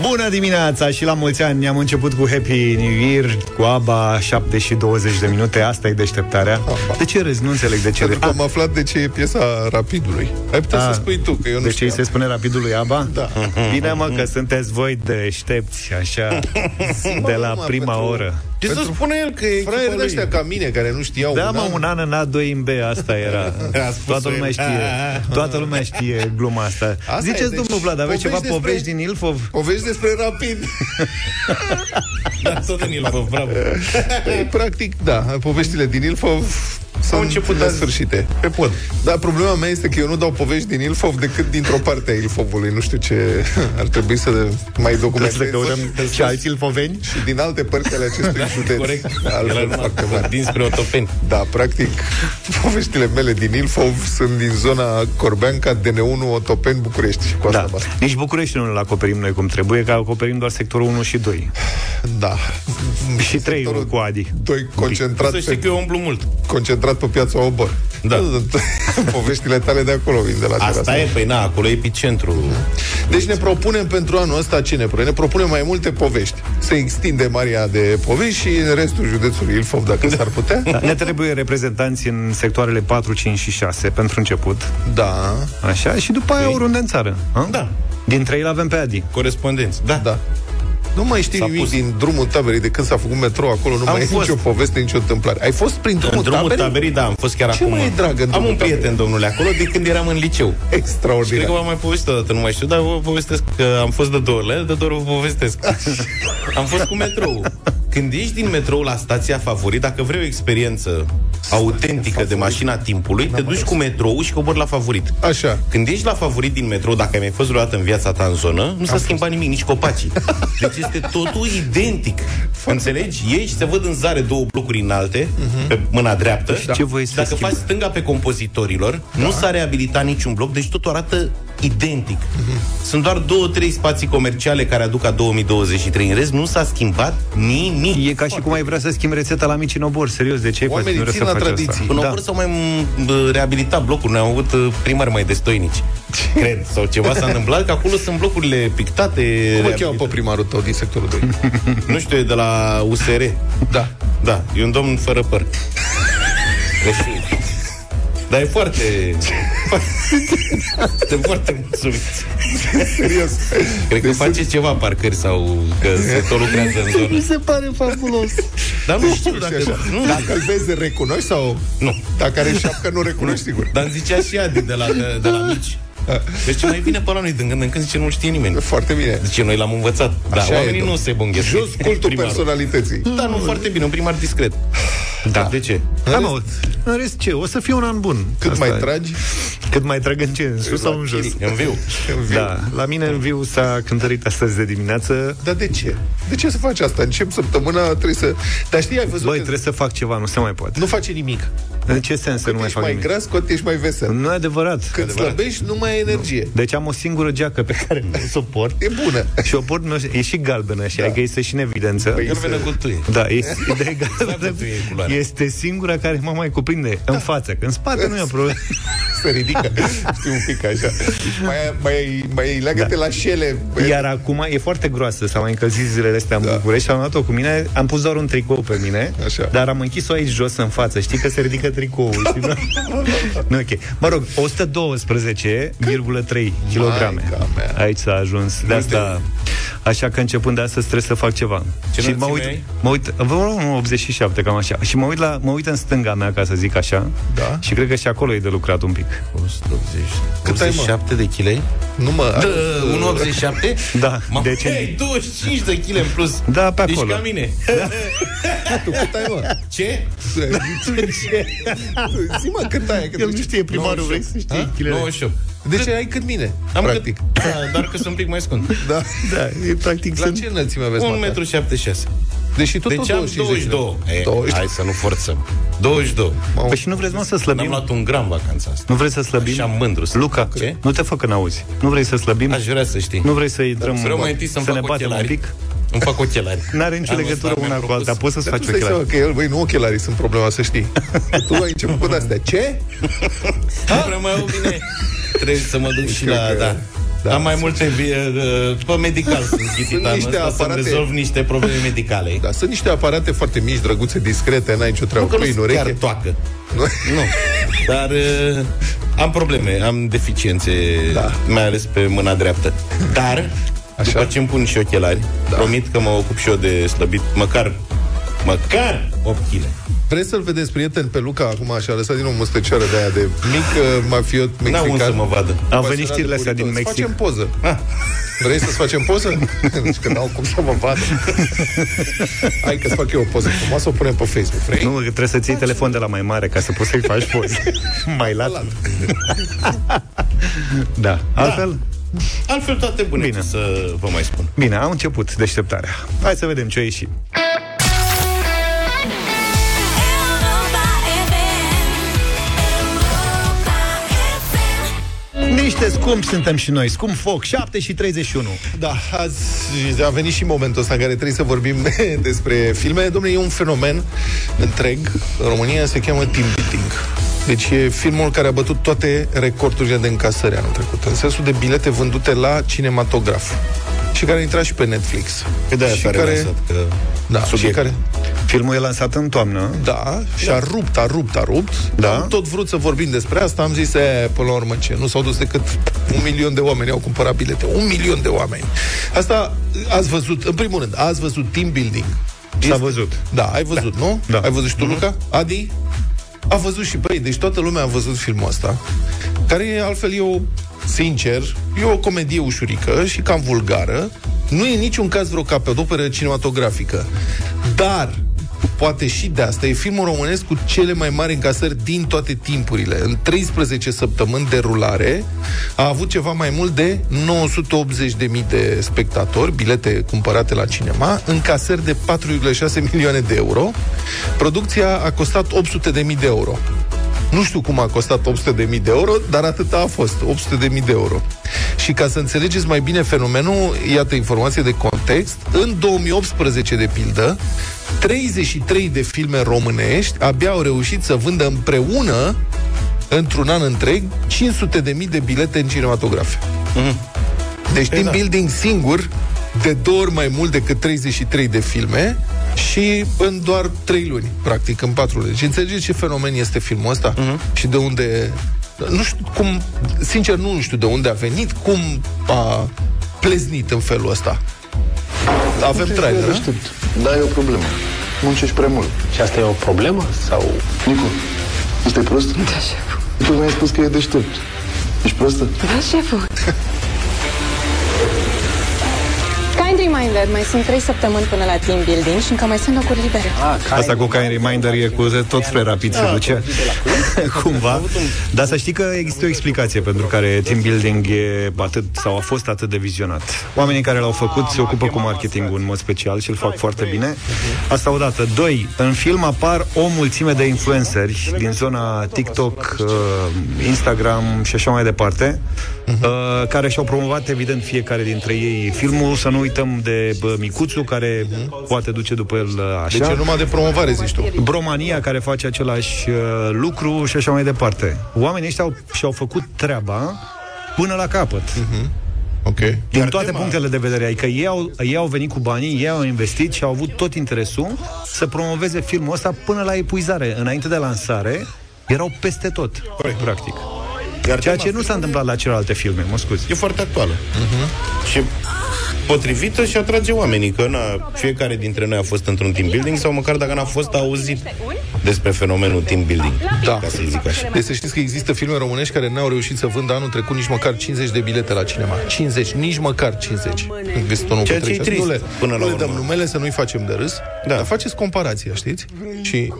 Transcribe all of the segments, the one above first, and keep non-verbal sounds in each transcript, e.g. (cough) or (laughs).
Bună dimineața și la mulți ani Am început cu Happy New Year Cu ABBA 7 și 20 de minute Asta e deșteptarea Aba. De ce râzi? Nu înțeleg de ce Pentru râzi că am aflat de ce e piesa Rapidului. Ai putea Ah. să spui tu, că eu nu De ce îi știam. se spune rapidului ABBA? Da. Bine mă că sunteți voi deștepți Așa (laughs) De la numai prima pentru- oră Ce să spune el că e Fraierii echipa lui? ăștia ca mine, care nu știau Da, un mă, an, un an în A, doi în B, asta era. (laughs) A spus-o Toată lumea el. știe. Toată lumea știe gluma asta. Asta Ziceți, e, deci, domnul Vlad, aveți ceva povești despre- povești din Ilfov? Povești despre Rapid. Da, tot în Ilfov, bravo. Ei, practic, da, poveștile din Ilfov sunt început la azi. sfârșite. Pe pod. Dar problema mea este că eu nu dau povești din Ilfov decât dintr-o parte a Ilfovului. Nu știu ce ar trebui să mai Trebuie documentez. să căutăm și alți ilfoveni? Și din alte părți ale acestui (laughs) județ. Corect. Altfel Era foarte numai mare. dinspre Otopeni. Da, practic, (laughs) poveștile mele din Ilfov sunt din zona Corbeanca, DN1, Otopeni, București și Coasta Da. Bască. Nici București nu îl acoperim noi cum trebuie, că acoperim doar sectorul 1 și 2. Da. (laughs) Și 3 Sectorul cu Adi. Doi concentrat Să știi pe, că eu umblu mult. concentrat pe piața Obor. Da. (laughs) Poveștile tale de acolo vin de la Asta terasa. e, păi na, acolo e epicentru. Deci ne propunem pentru anul ăsta ce ne propunem? Ne propunem mai multe povești. Să extindem aria de povești și în restul județului Ilfov, dacă s-ar putea. Da, ne trebuie reprezentanți în sectoarele 4, 5 și 6 pentru început. Da, Așa, și după aia oriunde în țară. A? Da. Din trei îl avem pe Adi. Corespondenți. Da. da. Nu mai știi S-a nimic pus. din drumul taberei de când s-a făcut metrou acolo, nu Am mai e fost. nicio poveste, nicio întâmplare. Ai fost prin drumul, În drumul taberei? taberii, da, am fost chiar Ce acum. mai e drag în Am drumul un prieten, taberei? domnule, acolo, de când eram în liceu. Cred Extraordinar. că v-am mai povestit odată, nu mai știu, dar vă povestesc că am fost de două ori, la el de două ori vă povestesc. am fost cu metrou. Când ești din metrou la stația favorit, dacă vrei o experiență autentică de mașina timpului, te duci cu metrou și cobori la favorit. Așa. Când ești la favorit din metrou, dacă ai mai fost vreodată în viața ta în zonă, nu s-a schimbat nimic, nici copacii. Deci este totul identic. Înțelegi? Ieși, se văd în zare două blocuri înalte, pe mâna dreaptă. ce voie să Dacă schimbe? faci stânga pe compozitorilor, nu s-a reabilitat niciun bloc, deci totul arată identic. Sunt doar două, trei spații comerciale care aduc a 2023. În rest, nu s-a schimbat nimic. E ca și cum ai vrea să schimbi rețeta la mici în obor. Serios, de ce ai Oamenii nu vrei țin să la faci tradiții. Asta? Până Da. da. s-au mai m, reabilitat blocuri. Noi am avut uh, primari mai destoinici. (laughs) Cred. Sau ceva s-a întâmplat, că acolo sunt blocurile pictate. Cum îl cheamă reabilitate. pe primarul tău din sectorul 2? (laughs) Nu știu, e de la USR. da. Da, e un domn fără păr. (laughs) Deci, dar e foarte... Foarte, (laughs) foarte mulțumit. Serios. Cred că face ceva parcări sau că se tot lucrează în zonă. se pare fabulos. Dar nu știu Și dacă... așa. Nu, Dacă îl vezi, îl recunoști sau... nu. Dacă are șapcă, nu recunoști, sigur. Dar îmi zicea și Adi de la, de, de la mici. Deci mai vine pe la noi din când în când zice nu știe nimeni. Foarte bine. Zice, noi l-am învățat. Dar Așa e, oamenii domn. nu se bunghesc. Jos cultul Primarul. personalității. Da, nu, foarte bine, un primar discret. Da. De ce? Da, mă, în rest ce? O să fie un an bun. Cât Asta mai e. tragi, Cât mai trag în ce? În sus sau în jos? În viu. în viu. Da, la mine în viu s-a cântărit astăzi de dimineață Dar de ce? De ce să faci asta? Încep săptămâna, trebuie să... Dar știi, ai văzut Băi, că trebuie să fac ceva, nu se mai poate nu face nimic. În ce sens să Cât nu mai ești fac mai nimic? gras, cât ești mai vesel. Nu e adevărat Când slăbești, nu mai ai energie. Deci am o singură geacă pe care nu o suport E bună. Și o port, nu, e și galbenă așa, da. că este și în evidență Păi, Galbenă cu tuie. Da, este de galbenă Exact, e culoarea. Este singura care mă mai cuprinde Da. În față, că în spate nu e o problemă (laughs) Se ridică. Știi, un pic așa. Mai, mai, mai leagă-te Da. la șele. băiat. Iar acum e foarte groasă S-a mai încălzit zilele astea în Da. București Am luat-o cu mine, am pus doar un tricou pe mine Așa. Dar am închis-o aici jos în față Știi că se ridică tricoul știi, nu? (laughs) nu, ok Mă rog, 112,3 kg Maica mea. Aici s-a ajuns De asta Așa că începând de astăzi trebuie să fac ceva Ce Și mă înălțime uit, ai? mă uit Vă rog, 87, cam așa Și mă uit, la, mă uit în stânga mea, ca să zic așa Da. Și cred că și acolo e de lucrat un pic 180. Cât ai, mă? 87 de kg? Nu mă... Da, 1,87? Da, Mă, de ce? Hei, 25 de kg în plus. Da, pe Ești acolo. ca mine. (laughs) Tu cât ai, mă? Ce? Zi, mă, cât ai? Cât El nu știe primarul, 98. vrei să știi Ha? kilele? 98. Deci ai cât mine, Am practic. Cât, (laughs) da, dar că sunt un pic mai scund. Da. Da, e practic La sunt... ce înălțime aveți, mă? 1,76 m. Deși tot Deci am 22. E, 22. hai să nu forțăm. 22. Mamă. Păi și nu vreți, mă, să N-am slăbim? luat un gram vacanța asta. Nu vrei să slăbim? Așa mândru sunt. Luca, Ce? nu te fă că n-auzi. Nu vrei să slăbim? Aș vrea să știi. Nu vrei să intrăm Vreau mai întâi să-mi să ne fac batem un ochelari. pic? Îmi fac ochelari. (laughs) N-are nicio Anul legătură ăsta una mi-am cu alta. propus. Poți să-ți Dar faci tu stai seama ochelari. că el, băi, nu ochelarii sunt problema, să știi. (laughs) Tu ai început cu astea. Ce? Nu prea mai au bine. Trebuie să mă duc și Cred la... că- Da. Da. Am mai multe uh, pe medical sunt ghitit niște ăsta aparate... să rezolv niște probleme medicale. Da, sunt niște aparate foarte mici, drăguțe, discrete, n-ai nicio treabă cu ei în ureche. Chiar toacă. Nu? nu. Dar uh, am probleme, am deficiențe, da. mai ales pe mâna dreaptă. Dar, Așa? după ce îmi pun și ochelari, da. promit că mă ocup și eu de slăbit, măcar, măcar 8 kg. Vreți să-l vedeți, prieten, pe Luca acum așa, a lăsat din nou mustăcioară de aia de mic uh, mafiot mexican. N-au să mă vadă. Am venit știrile astea din Mexic. Facem poză. Ah. Vrei să-ți facem poză? Nici (laughs) că n-au cum să mă vadă. Hai că-ți fac eu o poză frumoasă, o punem pe Facebook. Vrei? Nu, trebuie să-ți iei telefon de la mai mare ca să poți să-i faci poze. (laughs) mai lat. (laughs) da. Altfel? Da. Altfel toate bune, Bine. să vă mai spun. Bine, am început deșteptarea. Hai să vedem ce a ieșit. Niște scump suntem și noi, scump foc, 7 și 31. Da, azi a venit și momentul ăsta în care trebuie să vorbim (laughs) despre filme. Domnule, e un fenomen întreg. În România se cheamă team building. Deci e filmul care a bătut toate recordurile de încasări anul trecut, în sensul de bilete vândute la cinematograf și care a intrat și pe Netflix. Pe de-aia și care, lansat, că da, și care Filmul e lansat în toamnă. Da, și da. a rupt, a rupt, a rupt. Da. Am tot vrut să vorbim despre asta, am zis, e, până la urmă ce, nu s-au dus decât un milion de oameni au cumpărat bilete. Un milion de oameni. Asta ați văzut, în primul rând, ați văzut team building. S-a văzut. Da, ai văzut, da. nu? Da. Ai văzut și tu, uh-huh. Luca? Adi? A văzut și băi, deci toată lumea a văzut filmul ăsta, care altfel e o, sincer, e o comedie ușurică și cam vulgară. Nu e niciun caz vreo capodoperă cinematografică. Dar poate și de asta, e filmul românesc cu cele mai mari încasări din toate timpurile. În 13 săptămâni de rulare a avut ceva mai mult de 980.000 de spectatori, bilete cumpărate la cinema, încasări de 4,6 milioane de euro. Producția a costat 800.000 de euro. Nu știu cum a costat 800 de mii de euro, dar atât a fost, 800 de mii de euro. Și ca să înțelegeți mai bine fenomenul, iată informație de context, în 2018, de pildă, 33 de filme românești abia au reușit să vândă împreună, într-un an întreg, 500 de mii de bilete în cinematografe. Mm. Deci, team da. building singur, de două ori mai mult decât 33 de filme, și în doar 3 luni, practic, în 4 luni. Și înțelegeți ce fenomen este filmul ăsta? Uh-huh. Și de unde... Nu știu cum... Sincer, nu știu de unde a venit, cum a pleznit în felul ăsta. Avem trailer, Da, e o problemă. Muncești prea mult. Și asta e o problemă? Sau... Nicu, ăsta e prost? Da, șeful. Tu mi-ai spus că e deștept. Ești prostă? Da, șeful. (laughs) Reminder, mai sunt 3 săptămâni până la team building și încă mai sunt locuri libere. Ah, Asta cu Kind Reminder e cu tot spre rapid se duce. (laughs) Cumva. Dar să știi că există o explicație pentru care team building e atât, sau a fost atât de vizionat. Oamenii care l-au făcut se ocupă cu marketingul în mod special și îl fac foarte bine. Asta odată. Doi, în film apar o mulțime de influenceri din zona TikTok, uh, Instagram și așa mai departe, uh, care și-au promovat evident fiecare dintre ei filmul. Să nu uităm de bă, Micuțu, care mm-hmm. poate duce după el uh, așa. Deci e numai de promovare, zici tu. Bromania, care face același uh, lucru și așa mai departe. Oamenii ăștia au, și-au făcut treaba până la capăt. Mm-hmm. Okay. Din Iar toate tema... punctele de vedere. Adică ei au, ei au venit cu banii, ei au investit și au avut tot interesul să promoveze filmul ăsta până la epuizare. Înainte de lansare, erau peste tot, Corect. practic. Iar Ceea ce nu s-a întâmplat la celelalte filme, mă scuzi. E foarte actuală. Uh-huh. Și potrivită și atrage oamenii, că na, fiecare dintre noi a fost într-un team building sau măcar dacă n-a fost, a auzit despre fenomenul team building. Da. Ca să zic așa. Deci să știți că există filme românești care n-au reușit să vândă anul trecut nici măcar 50 de bilete la cinema. 50, nici măcar 50. Găsit unul Ceea ce e trist, nu le, până la nu le dăm numele să nu-i facem de râs, da. dar faceți comparația, știți? Și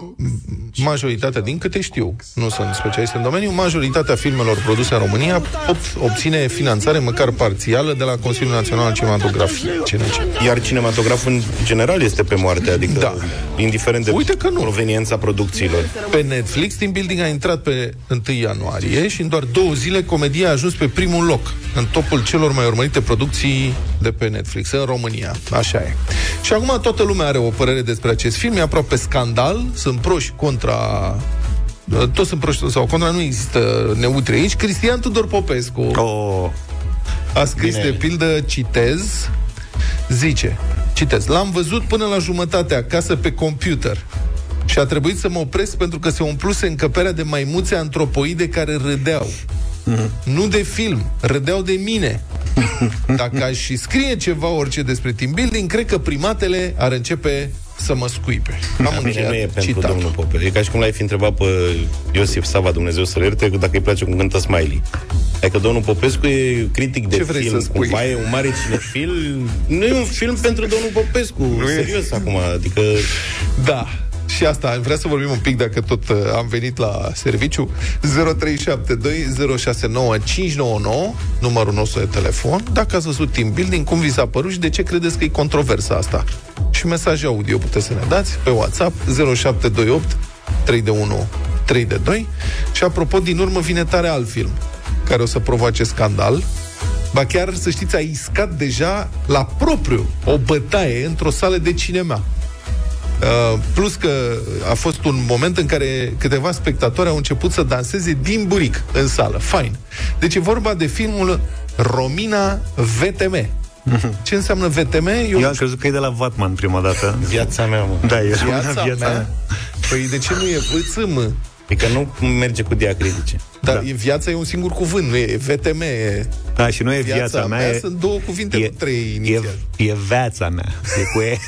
majoritatea, din câte știu, nu sunt specialist în domeniu, majoritatea filmelor produse în România pot obține finanțare măcar parțială de la Consiliul Național Cinematografie. CNC. Iar cinematograful în general este pe moarte, adică da. indiferent de Uite că nu. proveniența producțiilor. Pe Netflix, Team Building a intrat pe 1 ianuarie și în doar două zile comedia a ajuns pe primul loc în topul celor mai urmărite producții de pe Netflix în România. Așa e. Și acum toată lumea are o părere despre acest film, e aproape scandal, sunt proști contra toți sunt proști sau contra, nu există neutri aici. Cristian Tudor Popescu. Oh. A scris Bine. de pildă, citez, zice, citez, l-am văzut până la jumătate acasă pe computer și a trebuit să mă opresc pentru că se umpluse încăperea de maimuțe antropoide care râdeau. Nu de film, râdeau de mine. (laughs) Dacă aș și scrie ceva orice despre team building, cred că primatele ar începe să mă scuipe. Am Bine, încheiat nu e pentru citatul. domnul Popescu. E ca și cum l-ai fi întrebat pe Iosif Sava, Dumnezeu să-l ierte, dacă îi place cum cântă Smiley. Adică domnul Popescu e critic de Ce vrei film, să spui? cumva e un mare cinefil. Nu e un film pentru domnul Popescu, nu serios acum. Adică Da. Și asta, am vrea să vorbim un pic dacă tot uh, am venit la serviciu. 0372069599 numărul nostru de telefon. Dacă ați văzut team building, cum vi s-a părut și de ce credeți că e controversa asta? Și mesaje audio puteți să ne dați pe WhatsApp 0728 3 de 1 3 de 2 și apropo, din urmă vine tare alt film care o să provoace scandal. Ba chiar, să știți, a iscat deja la propriu o bătaie într-o sală de cinema. Uh, plus că a fost un moment în care câteva spectatori au început să danseze din buric în sală. Fain. Deci e vorba de filmul Romina VTM. Ce înseamnă VTM? Eu, Eu am crezut că e de la Vatman prima dată. viața mea, mă. Da, e viața, viața, viața mea. Păi de ce nu e VTM? E că nu merge cu diacritice. Da, Da. E, viața e un singur cuvânt, nu e VTM. E Da, și nu e viața, viața mea, e, sunt două cuvinte, e, nu trei e, inițiali. e viața mea. E cu e. (laughs)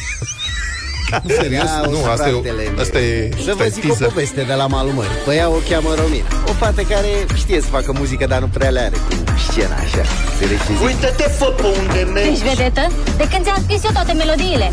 Serios? Auzi, nu, asta e, fratele meu. asta e, Să asta vă e zic o teaser. poveste de la malul mării. Pe ea o cheamă Romina. O fată care știe să facă muzică, dar nu prea le are cu scena așa. Înțelegi ce zic? Uite-te fă pe unde mergi Ești vedetă? De când ți-am scris eu toate melodiile.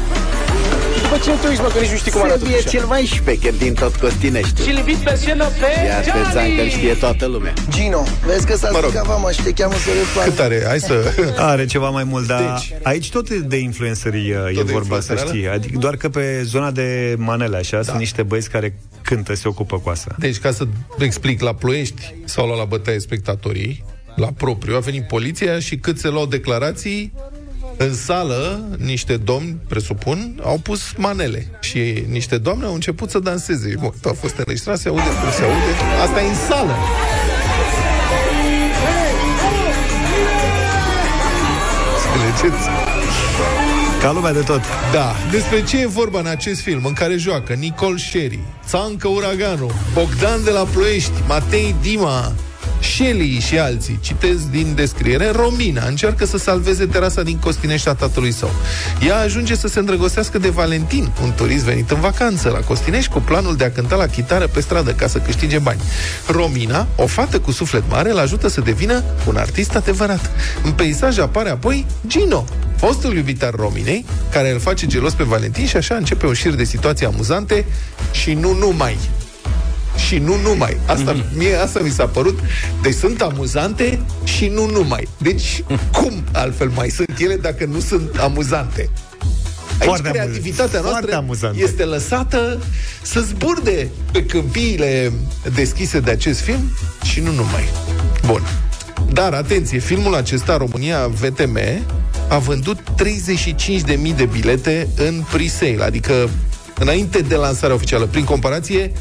După ce te uiți, mă, că nici nu știi cum arată e cel mai șpecher din tot Costinești. Și-l invit pe scenă pe Iar pe țan că știe toată lumea. Gino, vezi că s-a Mă rog. stricat vama și te cheamă să repari. Cât are? Hai să... (laughs) Are ceva mai mult, dar Deci- aici tot e de influencerii e Tot de vorba, să influențăreală? știi. Adică doar că pe zona de manele, așa, sunt niște băieți care cântă, se ocupă cu asta. Deci, ca să explic, la Ploiești s-au luat la bătaie spectatorii, la propriu, a venit poliția și cât se luau declarații, în sală, niște domni, presupun, au pus manele și niște doamne au început să danseze. Bun, tot a fost înregistrat, se aude cum se aude. Asta e în sală. Înțelegeți? Ca lumea de tot. Da, despre ce e vorba în acest film în care joacă Nicole Sherry, Țancă Uraganu, Bogdan de la Ploiești, Matei Dima, Shelly și alții. Citez din descriere. Romina încearcă să salveze terasa din Costinești a tatălui său. Ea ajunge să se îndrăgostească de Valentin, un turist venit în vacanță la Costinești cu planul de a cânta la chitară pe stradă ca să câștige bani. Romina, o fată cu suflet mare, îl ajută să devină un artist adevărat. În peisaj apare apoi Gino, fostul iubit al Rominei, care îl face gelos pe Valentin și așa începe un șir de situații amuzante și nu numai și nu numai. Asta, Mhm. mm-hmm. mie asta mi s-a părut. Deci sunt amuzante și nu numai. Deci cum altfel mai sunt ele dacă nu sunt amuzante? Aici Foarte creativitatea amuzant. Foarte noastră amuzante. este lăsată să zburde pe câmpiile deschise de acest film și nu numai. Bun. Dar, atenție, filmul acesta, România VTM, a vândut 35.000 de bilete în pre-sale, adică înainte de lansarea oficială. Prin comparație,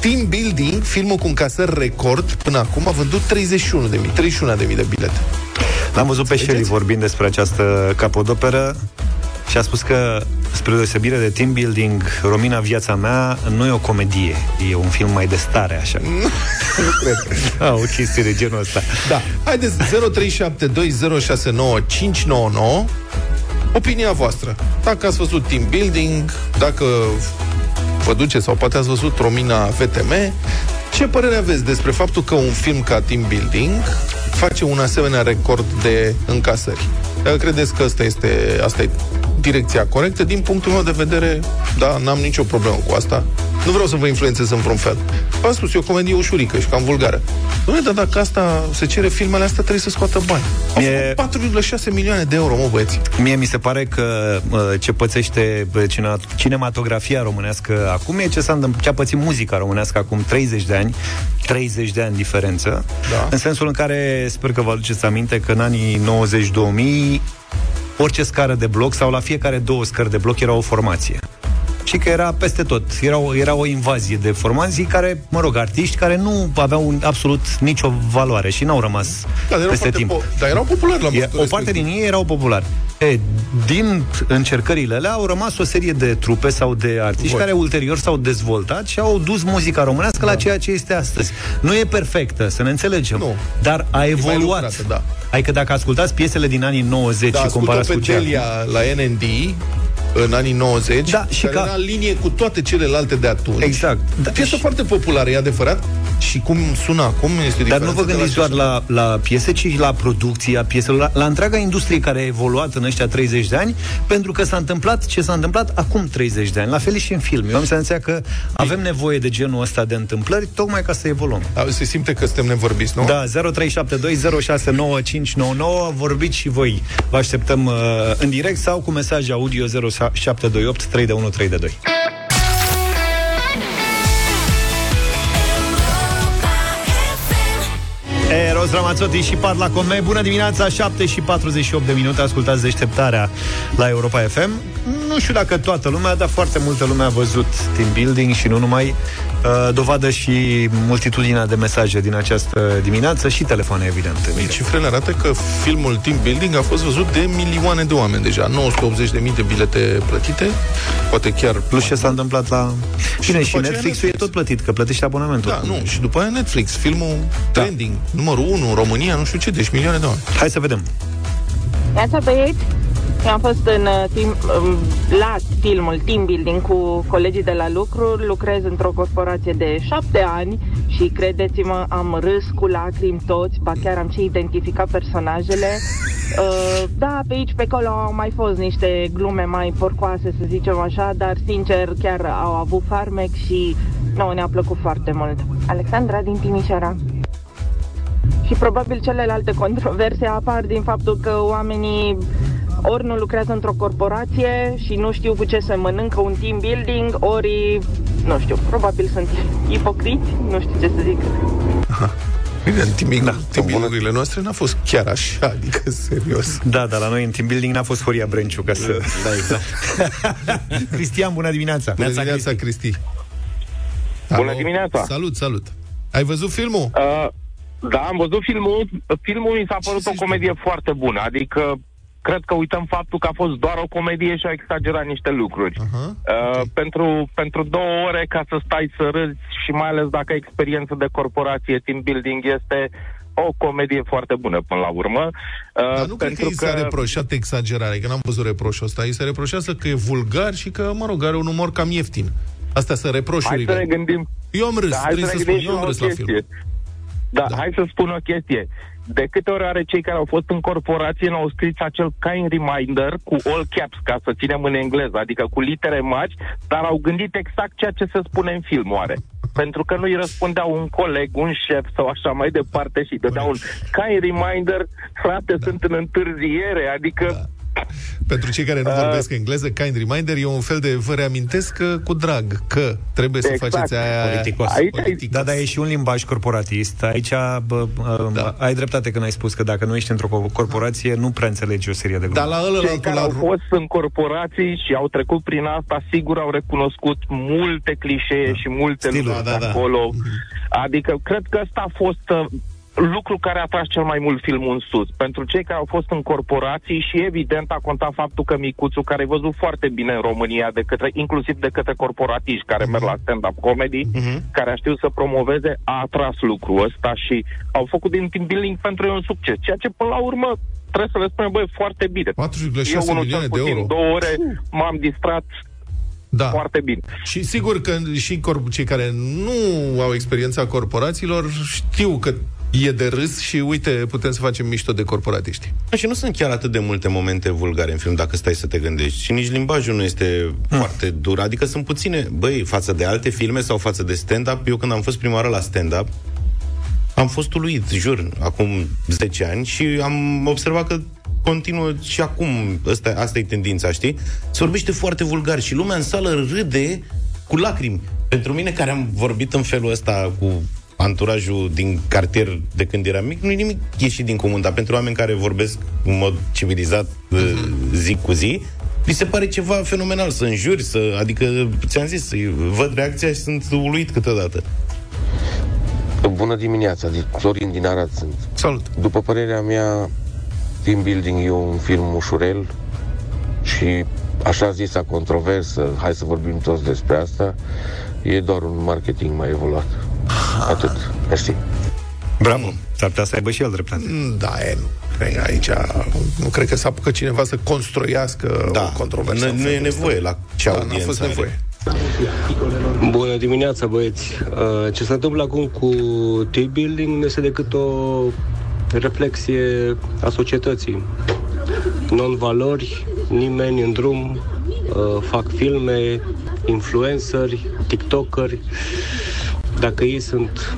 Team Building, filmul cu un casări record, până acum a vândut 31.000, 31.000 de bilete. L-am văzut pe Shelly vorbind despre această capodoperă și a spus că, spre deosebire de team building, Romina Viața mea nu e o comedie, e un film mai de stare, așa. Nu (laughs) cred. Ah, o chestie de genul ăsta. Da. Haideți, 0372069599 Opinia voastră. Dacă ați văzut team building, dacă vă duceți sau poate ați văzut Romina VTM, ce părere aveți despre faptul că un film ca team building face un asemenea record de încasări? Dacă credeți că asta este, asta e direcția corectă, din punctul meu de vedere, da, n-am nicio problemă cu asta. Nu vreau să vă influențez în vreun fel. V-am spus, e o comedie ușurică și cam vulgară. Nu, dar dacă asta se cere filmele astea, trebuie să scoată bani. Au E- făcut 4,6 milioane de euro, mă, băieți. Mie mi se pare că uh, ce pățește uh, cine- cinematografia românească acum e ce, s-a întâmplat, ce a pățit muzica românească acum 30 de ani, 30 de ani diferență, Da. în sensul în care sper că vă aduceți aminte că în anii 90-2000 orice scară de bloc sau la fiecare două scări de bloc era o formație. Și și că era peste tot. Era o, era o invazie de formații care, mă rog, artiști care nu aveau un, absolut nicio valoare și n-au rămas Da, erau peste foarte timp. po- dar erau populari la E, momentul o parte respectiv. din ei erau populari. E, din încercările alea au rămas o serie de trupe sau de artiști Vor. care ulterior s-au dezvoltat și au dus muzica românească la ceea ce este astăzi. Nu e perfectă, să ne înțelegem, Nu. dar a evoluat. lucrată, da. Adică dacă ascultați piesele din anii 90 Da, și ascultă comparați pe cu cea... Delia la NND în anii 90 Da, și care ca- era în linie cu toate celelalte de atunci. Exact. Da, piesă foarte populară, e adevărat. Și cum sună acum este Dar nu diferență vă de gândiți ce doar sună. la, la piese, ci și la producția pieselor, la, la întreaga industrie care a evoluat în ăștia 30 de ani, pentru că s-a întâmplat ce s-a întâmplat acum 30 de ani. La fel și în film. Eu am senzația că avem nevoie de genul ăsta de întâmplări, tocmai ca să evoluăm. Da, se simte că suntem nevorbiți, nu? Da, 0372069599 Vorbiți și voi Vă așteptăm uh, în direct Sau cu mesaj audio 0728 3132 Eros Ramazzotti și Parla con me Bună dimineața, 7 și 48 de minute Ascultați deșteptarea la Europa FM Nu știu dacă toată lumea Dar foarte multă lume a văzut team building Și nu numai uh, Dovadă și multitudinea de mesaje Din această dimineață Și telefoane, evident în direct. Cifrele arată că filmul Team Building a fost văzut de milioane de oameni deja. 980.000 de bilete plătite, poate chiar... Plus ce s-a întâmplat la... Bine, și, după aceea Netflix-ul e Netflix. tot plătit Că plătește abonamentul Da, nu, și după aia Netflix, filmul Da. trending, numărul 1 în România, nu știu ce, deci milioane de oameni. Hai să vedem Neața băieți, eu am fost în uh, team, um, la filmul Team Building cu colegii de la lucru, lucrez într-o corporație de șapte ani și credeți-mă, am râs cu lacrimi toți, ba chiar am și identificat personajele. (laughs) Uh, da, pe aici, pe acolo au mai fost niște glume mai porcoase, să zicem așa, dar sincer chiar au avut farmec și nouă ne-a plăcut foarte mult. Alexandra din Timișoara. Și probabil celelalte controverse apar din faptul că oamenii ori nu lucrează într-o corporație și nu știu cu ce se mănâncă un team building, ori, nu știu, probabil sunt (laughs) ipocriți, nu știu ce să zic. Bine, în timing, da, timing noastre n-a fost chiar așa, adică (laughs) serios. Da, dar la noi în team building n-a fost Horia Brenciu ca să... Da, exact. (laughs) Cristian, bună dimineața Bună dimineața, Cristi. Bună Alo. dimineața. Salut, salut. Ai văzut filmul? Uh, da, am văzut filmul. Filmul mi s-a părut o comedie foarte bună. Adică, cred că uităm faptul că a fost doar o comedie și a exagerat niște lucruri. Aha, Uh, pentru, pentru două ore ca să stai să râzi și mai ales dacă ai experiență de corporație, team building este o comedie foarte bună până la urmă. Uh, Dar nu cred că pentru i s-a reproșat exagerare, că n-am văzut reproșul ăsta. I se reproșează că e vulgar și că, mă rog, are un umor cam ieftin. Astea sunt Hai reproșurile. să ne gândim Eu am râs, Da, hai trebuie să să ne spun, gândim eu și am la râs o la film. Chestie. Da, da, hai să spun o chestie. De câte ori are cei care au fost în corporație n-au scris acel kind reminder cu all caps, ca să ținem în engleză, adică cu litere mari, dar au gândit exact ceea ce se spune în film, oare. Pentru că nu-i răspundea un coleg, un șef sau așa mai departe și dădea un kind reminder, frate, da. sunt în întârziere, adică... Da. Pentru cei care nu Uh, vorbesc engleză, kind reminder e un fel de vă reamintesc că, cu drag că trebuie să Exact. faceți aia Politicos. Aici ai- politicos. Da, dar e și un limbaj corporatist. Aici bă, da. Da. ai dreptate când ai spus că dacă nu ești într-o co- corporație, nu prea înțelegi o serie de Dar glume. la ăla Cei care la, au fost în corporații și au trecut prin asta, sigur au recunoscut multe clișee și multe Stilul, lucruri da, de da. acolo. Adică, cred că ăsta a fost uh, lucru care a tras cel mai mult filmul în sus. Pentru cei care au fost în corporații și evident a contat faptul că Micuțu, care e văzut foarte bine în România, de către, inclusiv de către corporatiști care merg la stand-up comedy, care a știut să promoveze, a atras lucrul ăsta și au făcut din team building pentru ei un succes. Ceea ce până la urmă trebuie să le spunem, băi, foarte bine. 4,6 Eu, unul milioane cel de puțin, euro. două ore, m-am distrat Da. foarte bine. Și sigur că și cor- cei care nu au experiența corporațiilor știu că e de râs și uite, putem să facem mișto de corporatiști. Și nu sunt chiar atât de multe momente vulgare în film, dacă stai să te gândești. Și nici limbajul nu este Hmm. foarte dur. Adică sunt puține, băi, față de alte filme sau față de stand-up. Eu când am fost prima oară la stand-up, am fost uluit, jur, acum 10 ani și am observat că continuă și acum, asta, asta e tendința, știi? Se vorbește foarte vulgar și lumea în sală râde cu lacrimi. Pentru mine, care am vorbit în felul ăsta cu anturajul din cartier de când eram mic, nu e nimic ieșit din comun, dar pentru oameni care vorbesc în mod civilizat uh, zi cu zi, mi se pare ceva fenomenal să înjuri, să, adică, ți-am zis, să văd reacția și sunt uluit câteodată. Bună dimineața, Florin din Arad sunt. Salut! După părerea mea, Team Building e un film ușurel și așa zisa controversă, hai să vorbim toți despre asta, e doar un marketing mai evoluat. Atât. Mersi. Bravo. S-ar putea să aibă și el dreptate. Da, e, nu. Cred că aici nu cred că s-a apucat cineva să construiască Da, o controversă. nu- în nu e felul ăsta. nevoie la ce da, n-a audiență fost are. nevoie. Bună dimineața, băieți! Uh, Ce se întâmplă acum cu team building nu este decât o reflexie a societății. Non-valori, nimeni în drum, uh, fac filme, influenceri, tiktokeri. Dacă ei sunt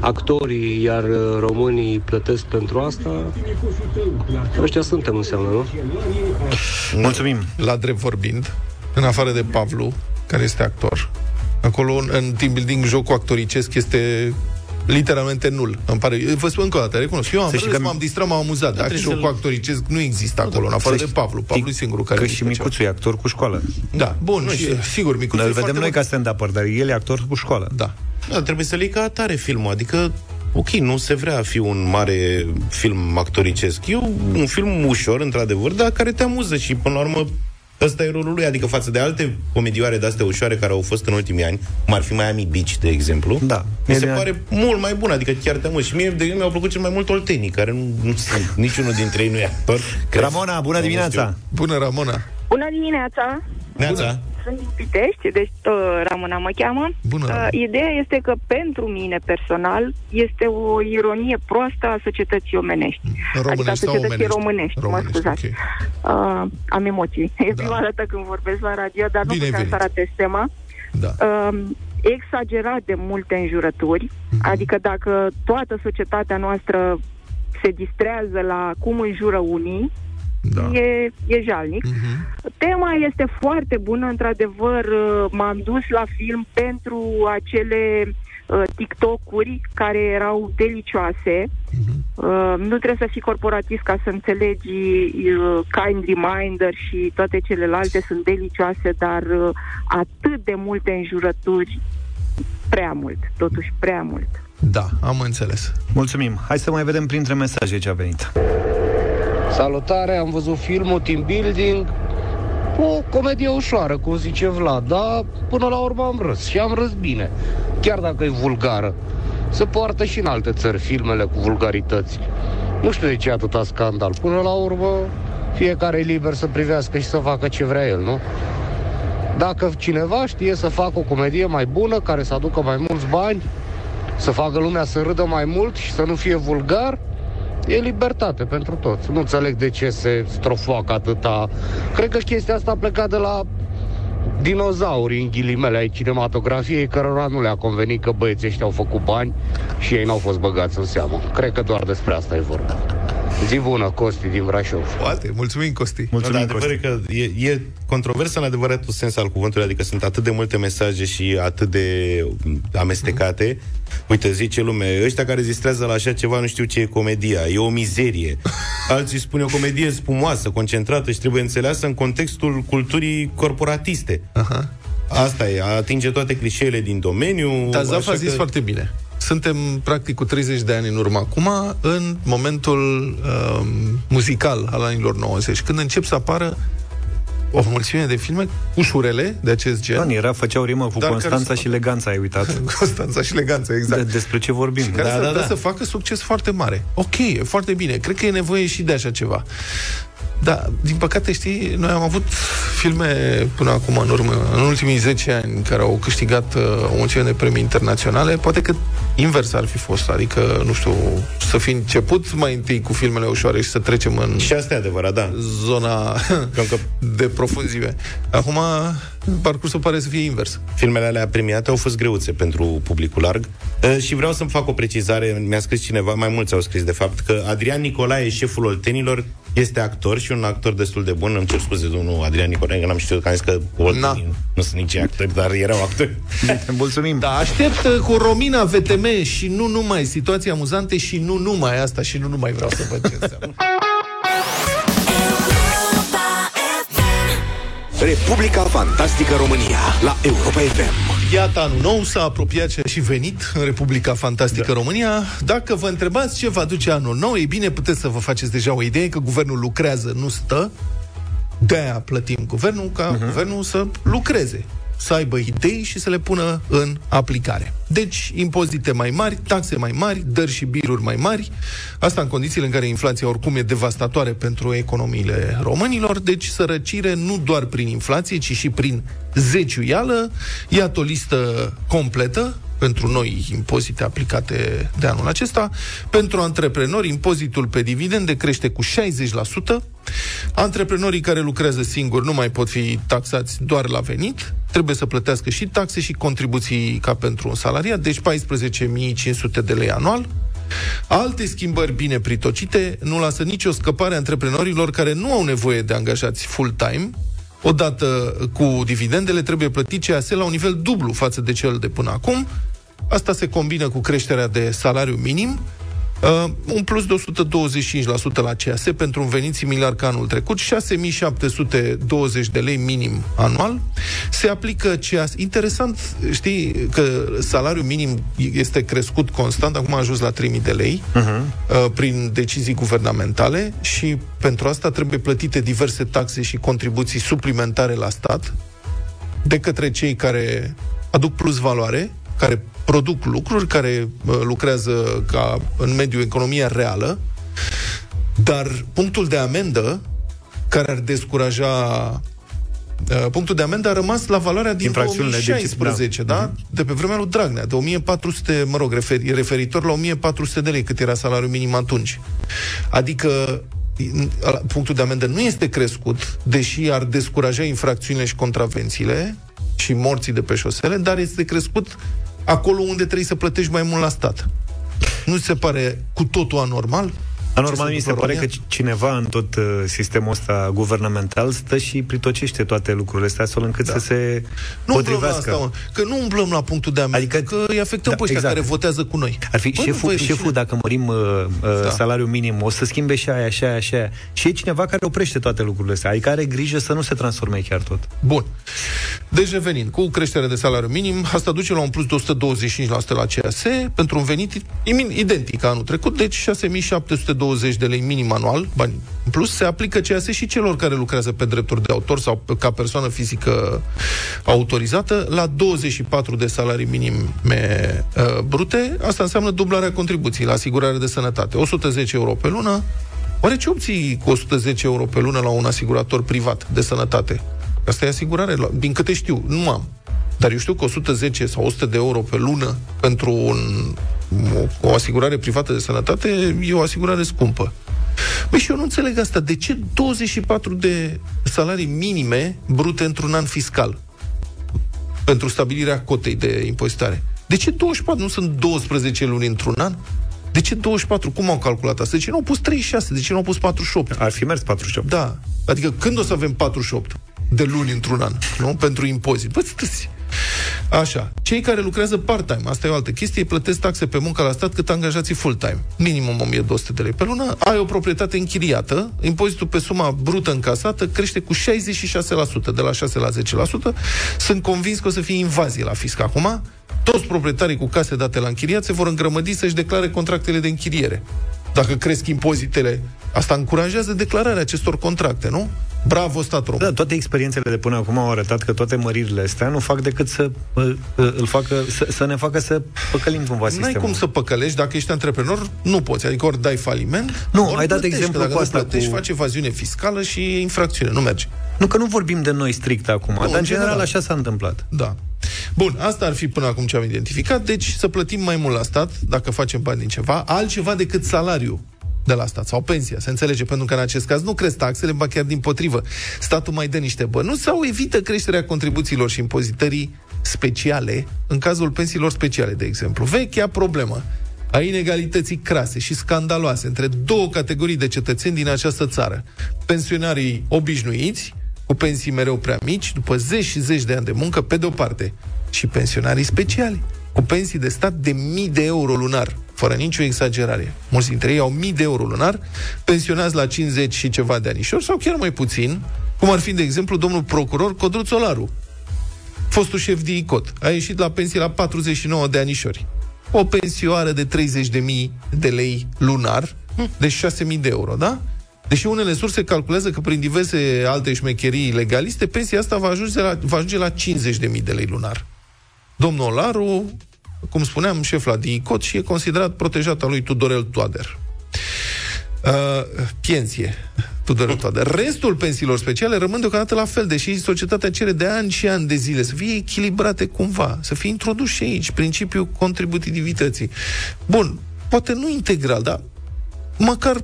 actorii, iar uh, românii plătesc pentru asta, ăștia suntem înseamnă, nu? Mulțumim. La drept vorbind, în afară de Pavlu, care este actor, acolo în, în team building jocul actoricesc este literalmente nul. Îmi pare. Vă spun încă o dată, recunosc. Eu am Să știi râs, că- m-am distrat, m-am amuzat, dar trebuie jocul să-l- actoricesc nu există acolo, în afară Să de știi- Pavlu. Pavlu e singurul care Că zice și ceva. Micuțu e actor cu școală. Da, bun, și, sigur, Micuțu Noi e îl vedem foarte noi bun. ca stand-up dar el e actor cu școală. Da. Da, trebuie să-l iei ca atare filmul, adică Ok, nu se vrea a fi un mare film actoricesc. E un film ușor, într-adevăr, dar care te amuză și, până la urmă, ăsta e rolul lui. Adică față de alte comedioare de-astea ușoare care au fost în ultimii ani, cum ar fi Miami Beach, de exemplu, Da. mi se E de- pare mult mai bun, adică chiar te amuză. Și mie, de exemplu, mi-au plăcut cel mai mult Oltenii, care nu, nu sunt, niciunul dintre ei nu e actor. Ramona, bună dimineața! Bună, Ramona! Bună dimineața! Neața. Sunt din Pitești, deci uh, Ramona mă cheamă. Bună, Uh, Ramona. ideea este că pentru mine personal este o ironie proastă a societății omenești. Românești adică a sau societății omenești? românești, Românești, mă scuzați. ok. Uh, am emoții. E Da. prima dată când vorbesc la radio, dar nu Bine ai puteam să venit. ratez tema. Da. uh, exagerat de multe înjurături, Mhm. adică dacă toată societatea noastră se distrează la cum înjură unii, Da. e, e jalnic. Tema este foarte bună, într-adevăr, uh, m-am dus la film pentru acele uh, TikTok-uri care erau delicioase. Uh, nu trebuie să fii corporatist ca să înțelegi uh, Kind Reminder și toate celelalte sunt delicioase, dar uh, atât de multe înjurături, prea mult, totuși prea mult. Da, am înțeles. Mulțumim. Hai să mai vedem printre mesaje ce a venit. Salutare, am văzut filmul Team Building, o comedie ușoară, cum zice Vlad, dar până la urmă am râs și am râs bine, chiar dacă e vulgară. Se poartă și în alte țări filmele cu vulgarități. Nu știu de ce atâta scandal. Până la urmă, fiecare e liber să privească și să facă ce vrea el, nu? Dacă cineva știe să facă o comedie mai bună, care să aducă mai mulți bani, să facă lumea să râdă mai mult și să nu fie vulgar, e libertate pentru toți. Nu înțeleg de ce se strofoacă atâta. Cred că chestia asta a plecat de la dinozaurii în ghilimele ai cinematografiei cărora nu le-a convenit că băieții ăștia au făcut bani și ei n-au fost băgați în seamă. Cred că doar despre asta e vorba. Zi bună, Costi din Brașov. Poate, mulțumim, Costi. Mulțumim, da, adevăr e că e, e controversă în adevăratul sens al cuvântului, adică sunt atât de multe mesaje și atât de amestecate. Uite, zice lume, ăștia care zistrează la așa ceva nu știu ce e comedia, e o mizerie. (laughs) Alții spun e o comedie spumoasă, concentrată și trebuie înțeleasă în contextul culturii corporatiste. Aha. Asta e, atinge toate clișeele din domeniu. Dar Zaf așa a zis că- foarte bine. Suntem, practic, cu 30 de ani în urmă acum, în momentul um, muzical al anilor 90, când încep să apară o mulțime de filme ușurele de acest gen. Dan, era, făceau rimă cu Dar Constanța care- și Leganța, ai uitat? (laughs) Constanța și Leganța, exact. De, despre ce vorbim? care da, s-ar putea să facă succes foarte mare. Ok, e foarte bine. Cred că e nevoie și de așa ceva. Da, din păcate, știi, noi am avut filme până acum, în urmă, în ultimii 10 ani, care au câștigat uh, o mulțime de premii internaționale. Poate că invers ar fi fost, adică, nu știu, să fi început mai întâi cu filmele ușoare și să trecem în Și asta e adevărat, da. zona (laughs) de profunzime. Acum, parcursul pare să fie invers. Filmele alea premiate au fost greuțe pentru publicul larg Uh, și vreau să-mi fac o precizare. Mi-a scris cineva, mai mulți au scris de fapt, că Adrian Nicolae, șeful Oltenilor, este actor și un actor destul de bun. Îmi cer scuze, domnul Adrian Nicolae, că n-am știut că am zis că Oltenii nu sunt nici actori, dar erau actori. Mulțumim. Da, aștept uh, cu Romina VTM și nu numai situații amuzante și nu numai asta și nu numai vreau să văd ce înseamnă. Republica Fantastică România la Europa FM. Iată, anul nou s-a apropiat și a și venit în Republica Fantastică da. România. Dacă vă întrebați ce va aduce anul nou, ei bine, puteți să vă faceți deja o idee că guvernul lucrează, nu stă. De-aia plătim guvernul ca uh-huh. guvernul să lucreze să aibă idei și să le pună în aplicare. Deci, impozite mai mari, taxe mai mari, dări și biruri mai mari, asta în condițiile în care inflația oricum e devastatoare pentru economiile românilor, deci sărăcire nu doar prin inflație, ci și prin zeciuială. Iată o listă completă pentru noi impozite aplicate de anul acesta. Pentru antreprenori, impozitul pe dividende crește cu 60%. Antreprenorii care lucrează singuri nu mai pot fi taxați doar la venit, trebuie să plătească și taxe și contribuții ca pentru un salariat, deci 14.500 de lei anual. Alte schimbări bine pritocite nu lasă nicio scăpare antreprenorilor care nu au nevoie de angajați full-time, odată cu dividendele trebuie plătit CAS la un nivel dublu față de cel de până acum. Asta se combină cu creșterea de salariu minim, Uh, un plus de 125% la CAS pentru un venit similar ca anul trecut, 6720 de lei minim anual. Se aplică CAS. Interesant, știi că salariul minim este crescut constant, acum a ajuns la 3000 de lei uh-huh. uh, prin decizii guvernamentale și pentru asta trebuie plătite diverse taxe și contribuții suplimentare la stat de către cei care aduc plus valoare, care produc lucruri, care uh, lucrează ca în mediul economia reală, dar punctul de amendă care ar descuraja uh, punctul de amendă a rămas la valoarea din 2016, da? da? Mm-hmm. De pe vremea lui Dragnea, de 1400, mă rog, referi, referitor la 1400 de lei, cât era salariul minim atunci. Adică punctul de amendă nu este crescut, deși ar descuraja infracțiunile și contravențiile și morții de pe șosele, dar este crescut acolo unde trebuie să plătești mai mult la stat. Nu se pare cu totul anormal? Anormal mi se pare că cineva în tot uh, sistemul ăsta guvernamental stă și pritocește toate lucrurile astea astfel încât da. să se nu potrivească. Asta, mă, că nu umblăm la punctul de amendă, adică, că îi afectăm da, pe ăștia exact. care votează cu noi. Ar fi Bă, șeful, șeful dacă mărim uh, uh, da. salariul minim, o să schimbe și aia, și aia, și aia. Și e cineva care oprește toate lucrurile astea, adică are grijă să nu se transforme chiar tot. Bun. Deci revenind, cu creșterea de salariu minim, asta duce la un plus de 125% la CAS, pentru un venit identic anul trecut, deci 6720 de lei minim minim anual, bani în plus, se aplică CAS și celor care lucrează pe drepturi de autor sau ca persoană fizică autorizată la 24 de salarii minime uh, brute. Asta înseamnă dublarea contribuției la asigurare de sănătate. 110 euro pe lună. Oare ce obții cu 110 euro pe lună la un asigurator privat de sănătate? Asta e asigurare, din câte știu, nu am. Dar eu știu că 110 sau 100 de euro pe lună pentru un, o, o asigurare privată de sănătate e o asigurare scumpă. Băi, și eu nu înțeleg asta. De ce 24 de salarii minime brute într-un an fiscal? Pentru stabilirea cotei de impozitare. De ce 24? Nu sunt 12 luni într-un an? De ce 24? Cum au calculat asta? De ce nu au pus 36? De ce nu au pus 48? Ar fi mers 48. Da. Adică când o să avem 48 de luni într-un an, nu? Pentru impozit. Bă, stăți. Așa. Cei care lucrează part-time, asta e o altă chestie, plătesc taxe pe muncă la stat cât angajații full-time. Minimum 1200 de lei pe lună. Ai o proprietate închiriată, impozitul pe suma brută încasată crește cu 66%, de la 6 la 10%. Sunt convins că o să fie invazie la fisc acum. Toți proprietarii cu case date la închiriat se vor îngrămădi să-și declare contractele de închiriere. Dacă cresc impozitele, asta încurajează declararea acestor contracte, nu? Bravo, stat român. Da, toate experiențele de până acum au arătat că toate măririle astea nu fac decât să îl facă, să, să ne facă să păcălim cumva sistemul. N-ai cum să păcălești, dacă ești antreprenor, nu poți. Adică ori dai faliment, nu, ori ai dat exemplu dacă cu asta plătești, cu... faci evaziune fiscală și infracțiune. Nu merge. Nu, că nu vorbim de noi strict acum, nu, dar în general, general așa s-a întâmplat. Da. Bun, asta ar fi până acum ce am identificat, deci să plătim mai mult la stat dacă facem bani din ceva, altceva decât salariu de la stat sau pensia, se înțelege, pentru că în acest caz nu cresc taxele, ba chiar din potrivă. Statul mai dă niște bănuți sau evită creșterea contribuțiilor și impozitării speciale, în cazul pensiilor speciale, de exemplu. Vechea problemă a inegalității crase și scandaloase între două categorii de cetățeni din această țară. Pensionarii obișnuiți, cu pensii mereu prea mici, după zeci și zeci de ani de muncă, pe de-o parte, și pensionarii speciali, cu pensii de stat de mii de euro lunar, fără nicio exagerare. Mulți dintre ei au mii de euro lunar, pensionați la 50 și ceva de anișori sau chiar mai puțin, Cum ar fi, de exemplu, domnul procuror Codruț Olaru, fostul șef de ICOT. A ieșit la pensie la 49 de anișori. O pensioară de 30.000 de lei lunar, deci 6.000 de euro, da? Deși unele surse calculează că prin diverse alte șmecherii legaliste, pensia asta va ajunge la, va ajunge la 50.000 de lei lunar. Domnul Olaru, cum spuneam, șef la DICOT și e considerat protejat al lui Tudorel Toader. Uh, pensie. Tudorel (laughs) Toader. Restul pensiilor speciale rămân deocamdată la fel, deși societatea cere de ani și ani de zile să fie echilibrate cumva, să fie introdus și aici principiul contributivității. Bun, poate nu integral, dar măcar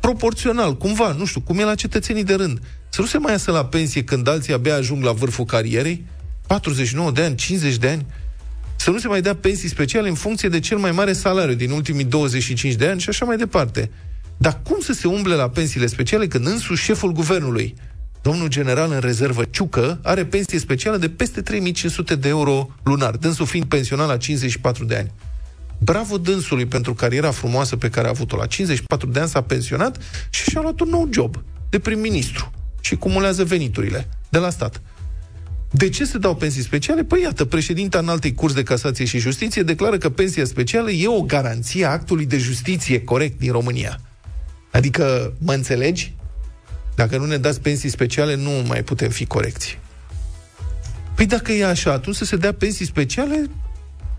proporțional, cumva, nu știu, cum e la cetățenii de rând. Să nu se mai iasă la pensie când alții abia ajung la vârful carierei, 49 de ani, 50 de ani, să nu se mai dea pensii speciale în funcție de cel mai mare salariu din ultimii 25 de ani și așa mai departe. Dar cum să se umble la pensiile speciale când însuși șeful guvernului, domnul general în rezervă Ciucă, are pensie specială de peste 3500 de euro lunar, dânsul fiind pensionat la 54 de ani. Bravo dânsului pentru cariera frumoasă pe care a avut-o. La 54 de ani s-a pensionat și și-a luat un nou job de prim-ministru și cumulează veniturile de la stat. De ce se dau pensii speciale? Păi iată, președinta înaltei curs de casație și justiție declară că pensia specială e o garanție a actului de justiție corect din România. Adică, mă înțelegi? Dacă nu ne dați pensii speciale, nu mai putem fi corecți. Păi dacă e așa, atunci să se dea pensii speciale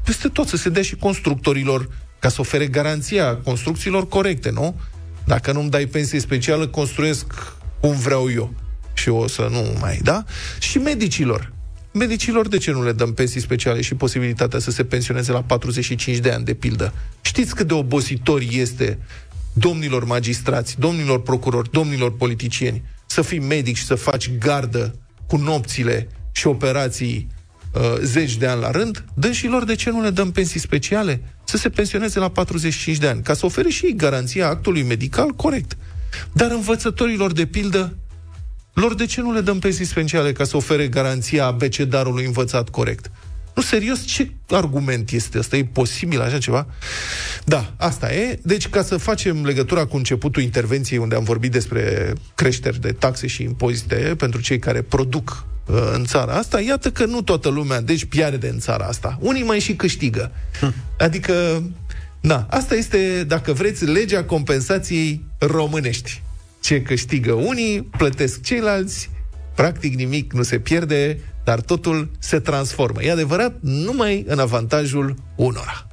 peste tot, să se dea și constructorilor ca să ofere garanția construcțiilor corecte, nu? Dacă nu-mi dai pensie specială, construiesc cum vreau eu. Și o să nu mai, da? Și medicilor. Medicilor, de ce nu le dăm pensii speciale și posibilitatea să se pensioneze la 45 de ani, de pildă? Știți cât de obositor este domnilor magistrați, domnilor procurori, domnilor politicieni să fii medic și să faci gardă cu nopțile și operații uh, zeci de ani la rând, lor de ce nu le dăm pensii speciale? Să se pensioneze la 45 de ani, ca să ofere și ei garanția actului medical corect. Dar învățătorilor, de pildă, lor de ce nu le dăm pensii speciale ca să ofere garanția abecedarului învățat corect? Nu, serios, ce argument este ăsta? E posibil așa ceva? Da, asta e. Deci, ca să facem legătura cu începutul intervenției, unde am vorbit despre creșteri de taxe și impozite pentru cei care produc uh, în țara asta, iată că nu toată lumea, deci pierde în țara asta. Unii mai și câștigă. Hm. Adică, da, asta este, dacă vreți, legea compensației românești. Ce câștigă unii, plătesc ceilalți, practic nimic nu se pierde, dar totul se transformă. E adevărat, numai în avantajul unora.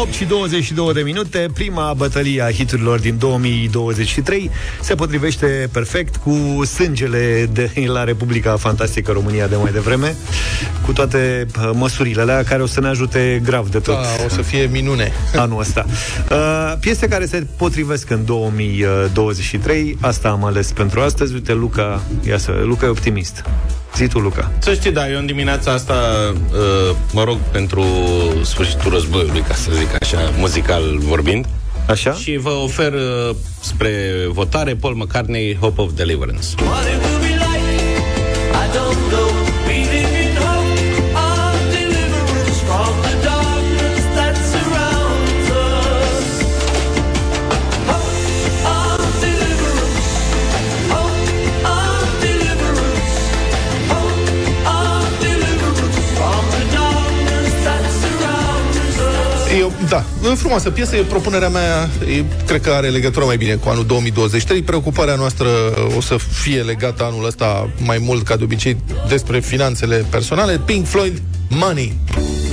8 și 22 de minute, prima bătălie a hiturilor din 2023 se potrivește perfect cu sângele de (laughs) la Republica Fantastică România de mai devreme, cu toate uh, măsurile alea care o să ne ajute grav de tot. Da, o să fie minune. (laughs) Anul ăsta. Uh, piese care se potrivesc în 2023, asta am ales pentru astăzi. Uite, Luca, ia să, Luca e optimist. Zi tu, Luca. Să știi, da, eu în dimineața asta, uh, mă rog, pentru sfârșitul războiului, ca să zic așa, muzical vorbind, Așa? Și vă ofer uh, spre votare Paul McCartney, Hope of Deliverance. Da, e frumoasă piesă, e propunerea mea, e, cred că are legătură mai bine cu anul 2023. Preocuparea noastră o să fie legată anul ăsta mai mult ca de obicei despre finanțele personale. Pink Floyd, Money. Money!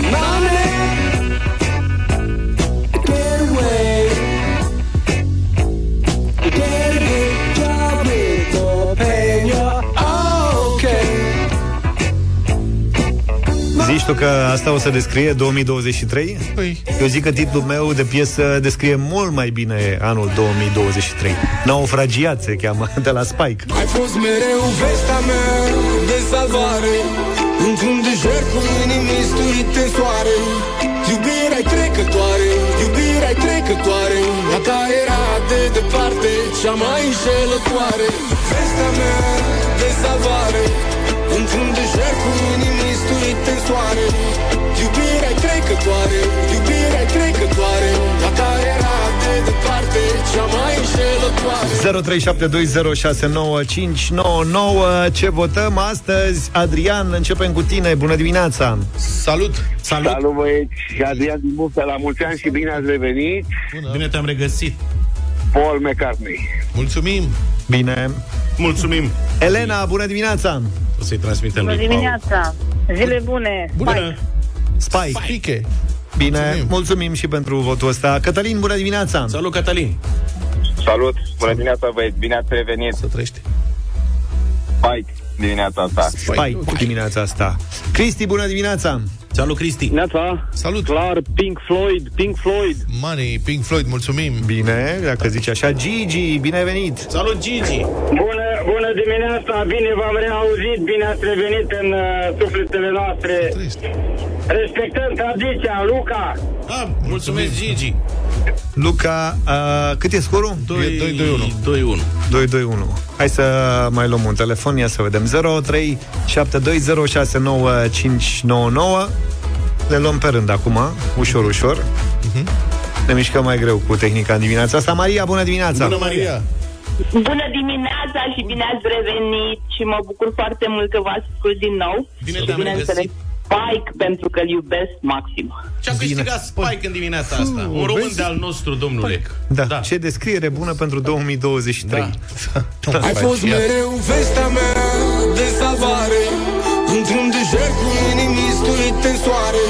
Zici tu că asta o să descrie 2023? Păi. Eu zic că titlul meu de piesă descrie mult mai bine anul 2023. Naufragiat se cheamă, de la Spike. Ai fost mereu vestea mea de salvare Într-un deșert cu inimi sturite în soare Iubirea trecătoare, iubirea trecătoare A ta era de departe cea mai înșelătoare Vestea mea de salvare Într-un deșert cu inimi sturite în soare Iubirea trecătoare, iubirea trecătoare A ta era cea mai înșelătoare 0372069599 Ce votăm astăzi? Adrian, începem cu tine. Bună dimineața! Salut! Salut! Salut băieți! Și Adrian din Buftea, la mulți ani și bine ați revenit! Bună. Bine te-am regăsit! Paul McCartney. Mulțumim! Bine! Mulțumim! Elena, bună dimineața! O să-i transmitem Bună lui Paul. dimineața! Zile bune! Bună! Spike. Spike. Bine, mulțumim. mulțumim și pentru votul ăsta. Cătălin, bună dimineața! Salut, Cătălin! Salut! Bună dimineața, băieți! Bine ați revenit! Să trăiești! Spike dimineața asta. Spike dimineața asta. Cristi, bună dimineața! Salut, Cristi! Neața! Salut! Clar, Pink Floyd, Pink Floyd! Money, Pink Floyd, mulțumim! Bine, dacă zici așa. Gigi, bine venit! Salut, Gigi! Bună, bună dimineața! Bine v-am reauzit, bine ați revenit în uh, sufletele noastre. Respectăm tradiția, Luca! Ah, mulțumesc, Gigi! Luca, uh, cât e scorul? 2-1. 2-2-1. Hai să mai luăm un telefon, ia să vedem. 03 7206959. Le luăm pe rând acum, ușor, ușor. Uh-huh. Ne mișcăm mai greu cu tehnica în dimineața asta. Maria, bună dimineața! Bună, Maria! Bună dimineața și bine ați revenit și mă bucur foarte mult că vă ascult din nou. Bine și te-am bineînțeles, regăsit. Spike pentru că îl iubesc maxim. Ce-a câștigat Spike în dimineața asta? Fu, Un român vezi? de al nostru, domnule. Da, da. ce descriere bună pentru 2023. Da. Ai fost mereu vestea mea de salvare Într-un deșert cu inimi stuite în soare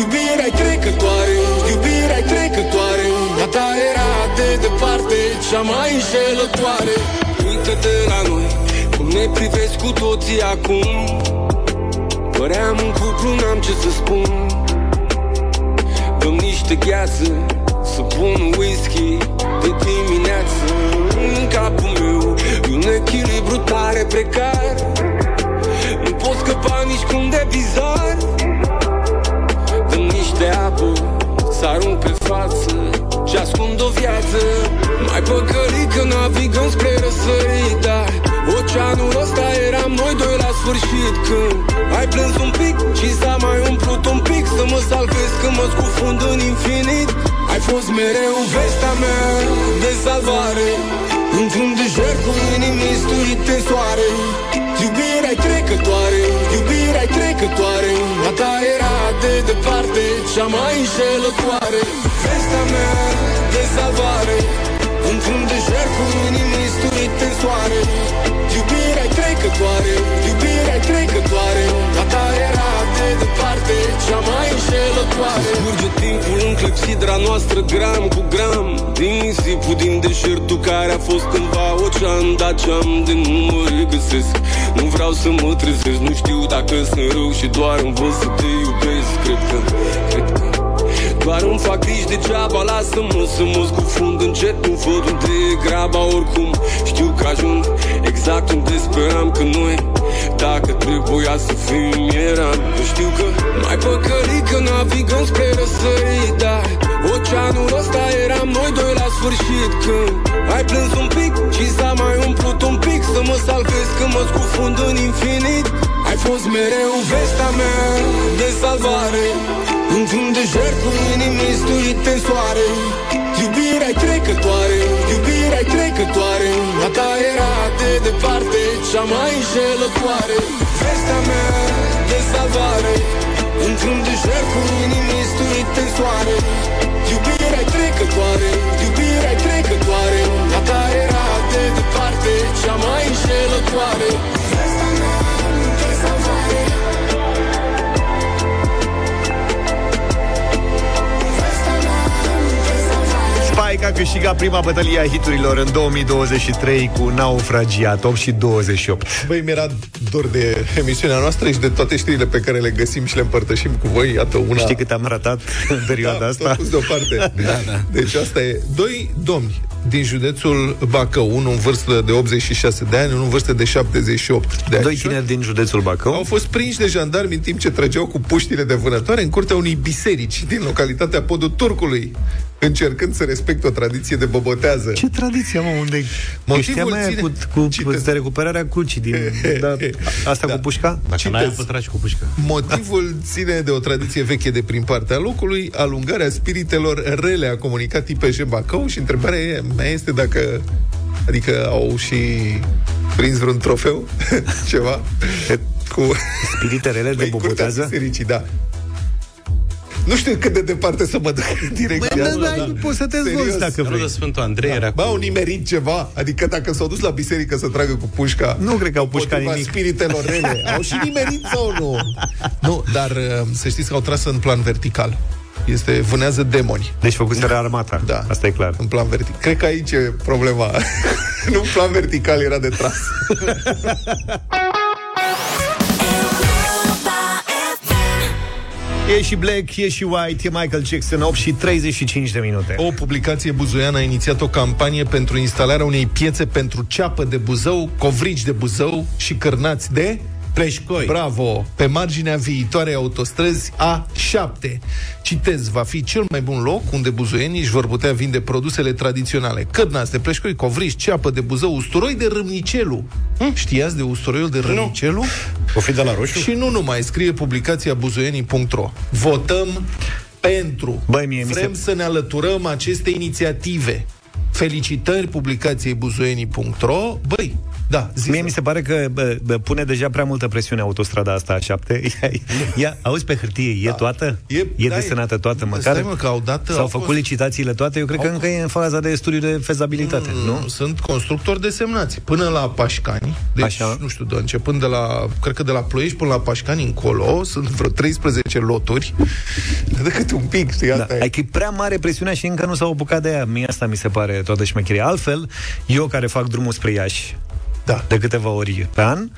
Iubirea trecătoare, iubirea trecătoare A ta era de departe cea mai înșelătoare Uită-te la noi, cum ne privesc cu toții acum Păream un cuplu, n-am ce să spun. Dăm niște gheață Să pun un whisky de dimineață În capul meu. E un echilibru tare precar Nu pot scăpa nici cum de bizar. Dăm niște apă Să arunc pe față Și ascund o viață. Mai păcălit că navigăm spre răsărit Dar oceanul ăsta eram noi doi la sfârșit Când ai plâns un pic și s-a mai umplut un pic Să mă salvezi când mă scufund în infinit. Ai fost mereu vestea mea de salvare Într-un deșert cu inimi stuite în soare. Iubirea trecătoare, iubirea trecătoare A ta era de departe cea mai înșelătoare. Vestea mea de salvare Într-un deșert cu inimi stuite în soare. Iubirea trecătoare, iubirea trecătoare. A ta era de departe cea mai înșelătoare. Curge timpul în clepsidra noastră gram cu gram. Din nisipul din deșertul care a fost cândva ocean Dar ce-am de nu mă regăsesc Nu vreau să mă trezesc, nu știu dacă sunt rău Și doar învăț să te iubesc Cred că, cred că doar îmi fac griji degeaba Lasă-mă să mă scufund încet Nu văd unde e graba Oricum. Știu că ajung exact unde speram că noi Dacă trebuia să fim eram. Eu știu că mai păcălit că navigăm spre răsărit Dar oceanul ăsta eram noi doi la sfârșit. Când ai plâns un pic și s-a mai umplut un pic Să mă salvezi când mă scufund în infinit. Ai fost mereu vestea mea de salvare Într-un deșert cu inimi stuite în soare. Iubirea trecătoare, iubirea trecătoare. A ta era de departe cea mai înșelătoare Vestea mea de salvare. Într-un deșert cu inimi stuite în soare. Iubirea trecătoare, iubirea trecătoare. A ta era de departe cea mai înșelătoare Spike a câștigat prima bătălie a hiturilor în 2023 cu Naufragiat 8 și 28. Băi, mi-era dor de emisiunea noastră și de toate știrile pe care le găsim și le împărtășim cu voi. Iată una... Știi cât am ratat în (laughs) perioada da, asta? pus deoparte. (laughs) da, da. Deci asta e. Doi domni din județul Bacău, unul în vârstă de 86 de ani, unul în vârstă de 78 de ani. Doi tineri din județul Bacău. Au fost prinși de jandarmi în timp ce trăgeau cu puștile de vânătoare în curtea unei biserici din localitatea Podul Turcului, încercând să respecte o tradiție de bobotează. Ce tradiție, mă, unde Motivul Motivul mea ține- cu, cu, cu de recuperarea crucii din, (laughs) da, asta cu pușca? Dacă n-ai Citez. apă, tragi cu pușca. Motivul ține de o tradiție veche de prin partea locului, alungarea spiritelor rele, a comunicat IPJ Bacău și întrebarea e, mea este dacă adică au și prins vreun trofeu, (laughs) ceva, cu Spirite rele de Băi, curtea bobotează? bisericii, da. Nu știu cât de departe să mă duc în direcția Băi, asta. da, da, poți să te Serios. dezvolți dacă vrei. Rudă Sfântul Andrei era Bă, au nimerit ceva? Adică dacă s-au dus la biserică să tragă cu pușca Nu cred că au pușcat împotriva nimic. spiritelor rele. (laughs) Au și nimerit sau nu? Nu, dar uh, să știți că au tras în plan vertical. Este, vânează demoni. Deci făcuseră armata. Da. Asta e clar. În plan vertical. Cred că aici e problema. (laughs) nu în plan vertical era de tras. (laughs) E și Black, e și White, e Michael Jackson, 8 și 35 de minute. O publicație buzoiană a inițiat o campanie pentru instalarea unei piețe pentru ceapă de Buzău, covrigi de Buzău și cârnați de Pleșcoi. Bravo! Pe marginea viitoarei autostrăzi A7. Citez, va fi cel mai bun loc unde buzoienii își vor putea vinde produsele tradiționale. Cârnați de pleșcoi, covrigi, ceapă de Buzău, usturoi de râmnicelu. Hm? Știați de usturoiul de râmnicelu? O fi de la roșu? Și nu numai, scrie publicația buzoienii.ro. Votăm pentru. Băi, mie mi Vrem se- să ne alăturăm aceste inițiative. Felicitări publicației buzoienii.ro. Băi, da, zi Mie mi se pare că bă, bă, pune deja prea multă presiune autostrada asta a șapte. Ia, (laughs) ia, auzi pe hârtie, e toată? E- e da, desenată toată măcar? Stai, mă, că au dat- S-au au făcut fost- licitațiile toate? Eu cred că încă e în faza de studiu de fezabilitate, nu? Sunt constructori desemnați până la Pașcani. Deci, Așa. nu știu, de, începând de la, cred că de la Ploiești până la Pașcani încolo, sunt vreo 13 loturi. (laughs) De cât un pic, știi, Da, asta e. adică e prea mare presiunea și încă nu s-au apucat de ea. Mie asta mi se pare toată șmecheria. Altfel, eu care fac drumul spre Iași da. de câteva ori pe an,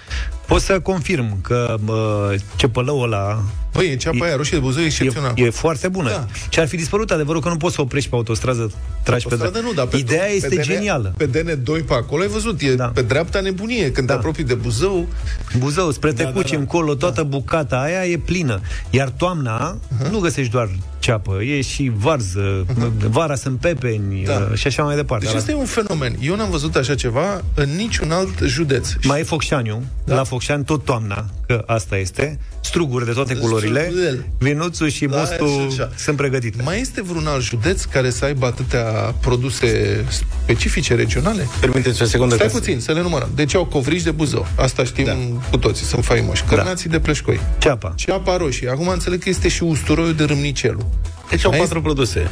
pot să confirm că uh, cepălăul ăla Băi, e ceapa aia roșie de Buzău e excepțional. E, e foarte bună. Da. Ce ar fi dispărut, adevărul că nu poți să oprești pe autostradă, tragi pe Autostradă nu, dar pe Ideea pe este DN genială. Pe DN2 pe acolo, ai văzut, e da. pe dreapta nebunie. Când da. te apropii de Buzău... Buzău, spre Da, Tecuci, da, da. încolo, toată bucata aia e plină. Iar toamna uh-huh. nu găsești doar ceapă, e și varză, uh-huh. vara sunt pepeni Da. uh, și așa mai departe. Deci asta e un fenomen. Eu n-am văzut așa ceva în niciun alt județ. Mai e Focșaniu, da. la Focșani tot toamna, că asta este, struguri de toate culorile, Strugurel. vinuțul și Da, mostul așa, așa. sunt pregătite. Mai este vreun alt județ care să aibă atâtea produse specifice regionale? Permiteți o secundă. Stai ca să- puțin, să le numărăm. Deci au covrigi de Buzău. Asta știm da. cu toții, sunt faimoși. Cărnații da. de pleșcoi. Ceapa. Ceapa roșie. Acum înțeleg că este și usturoiul de râmnicelu. Deci au Mai patru produse.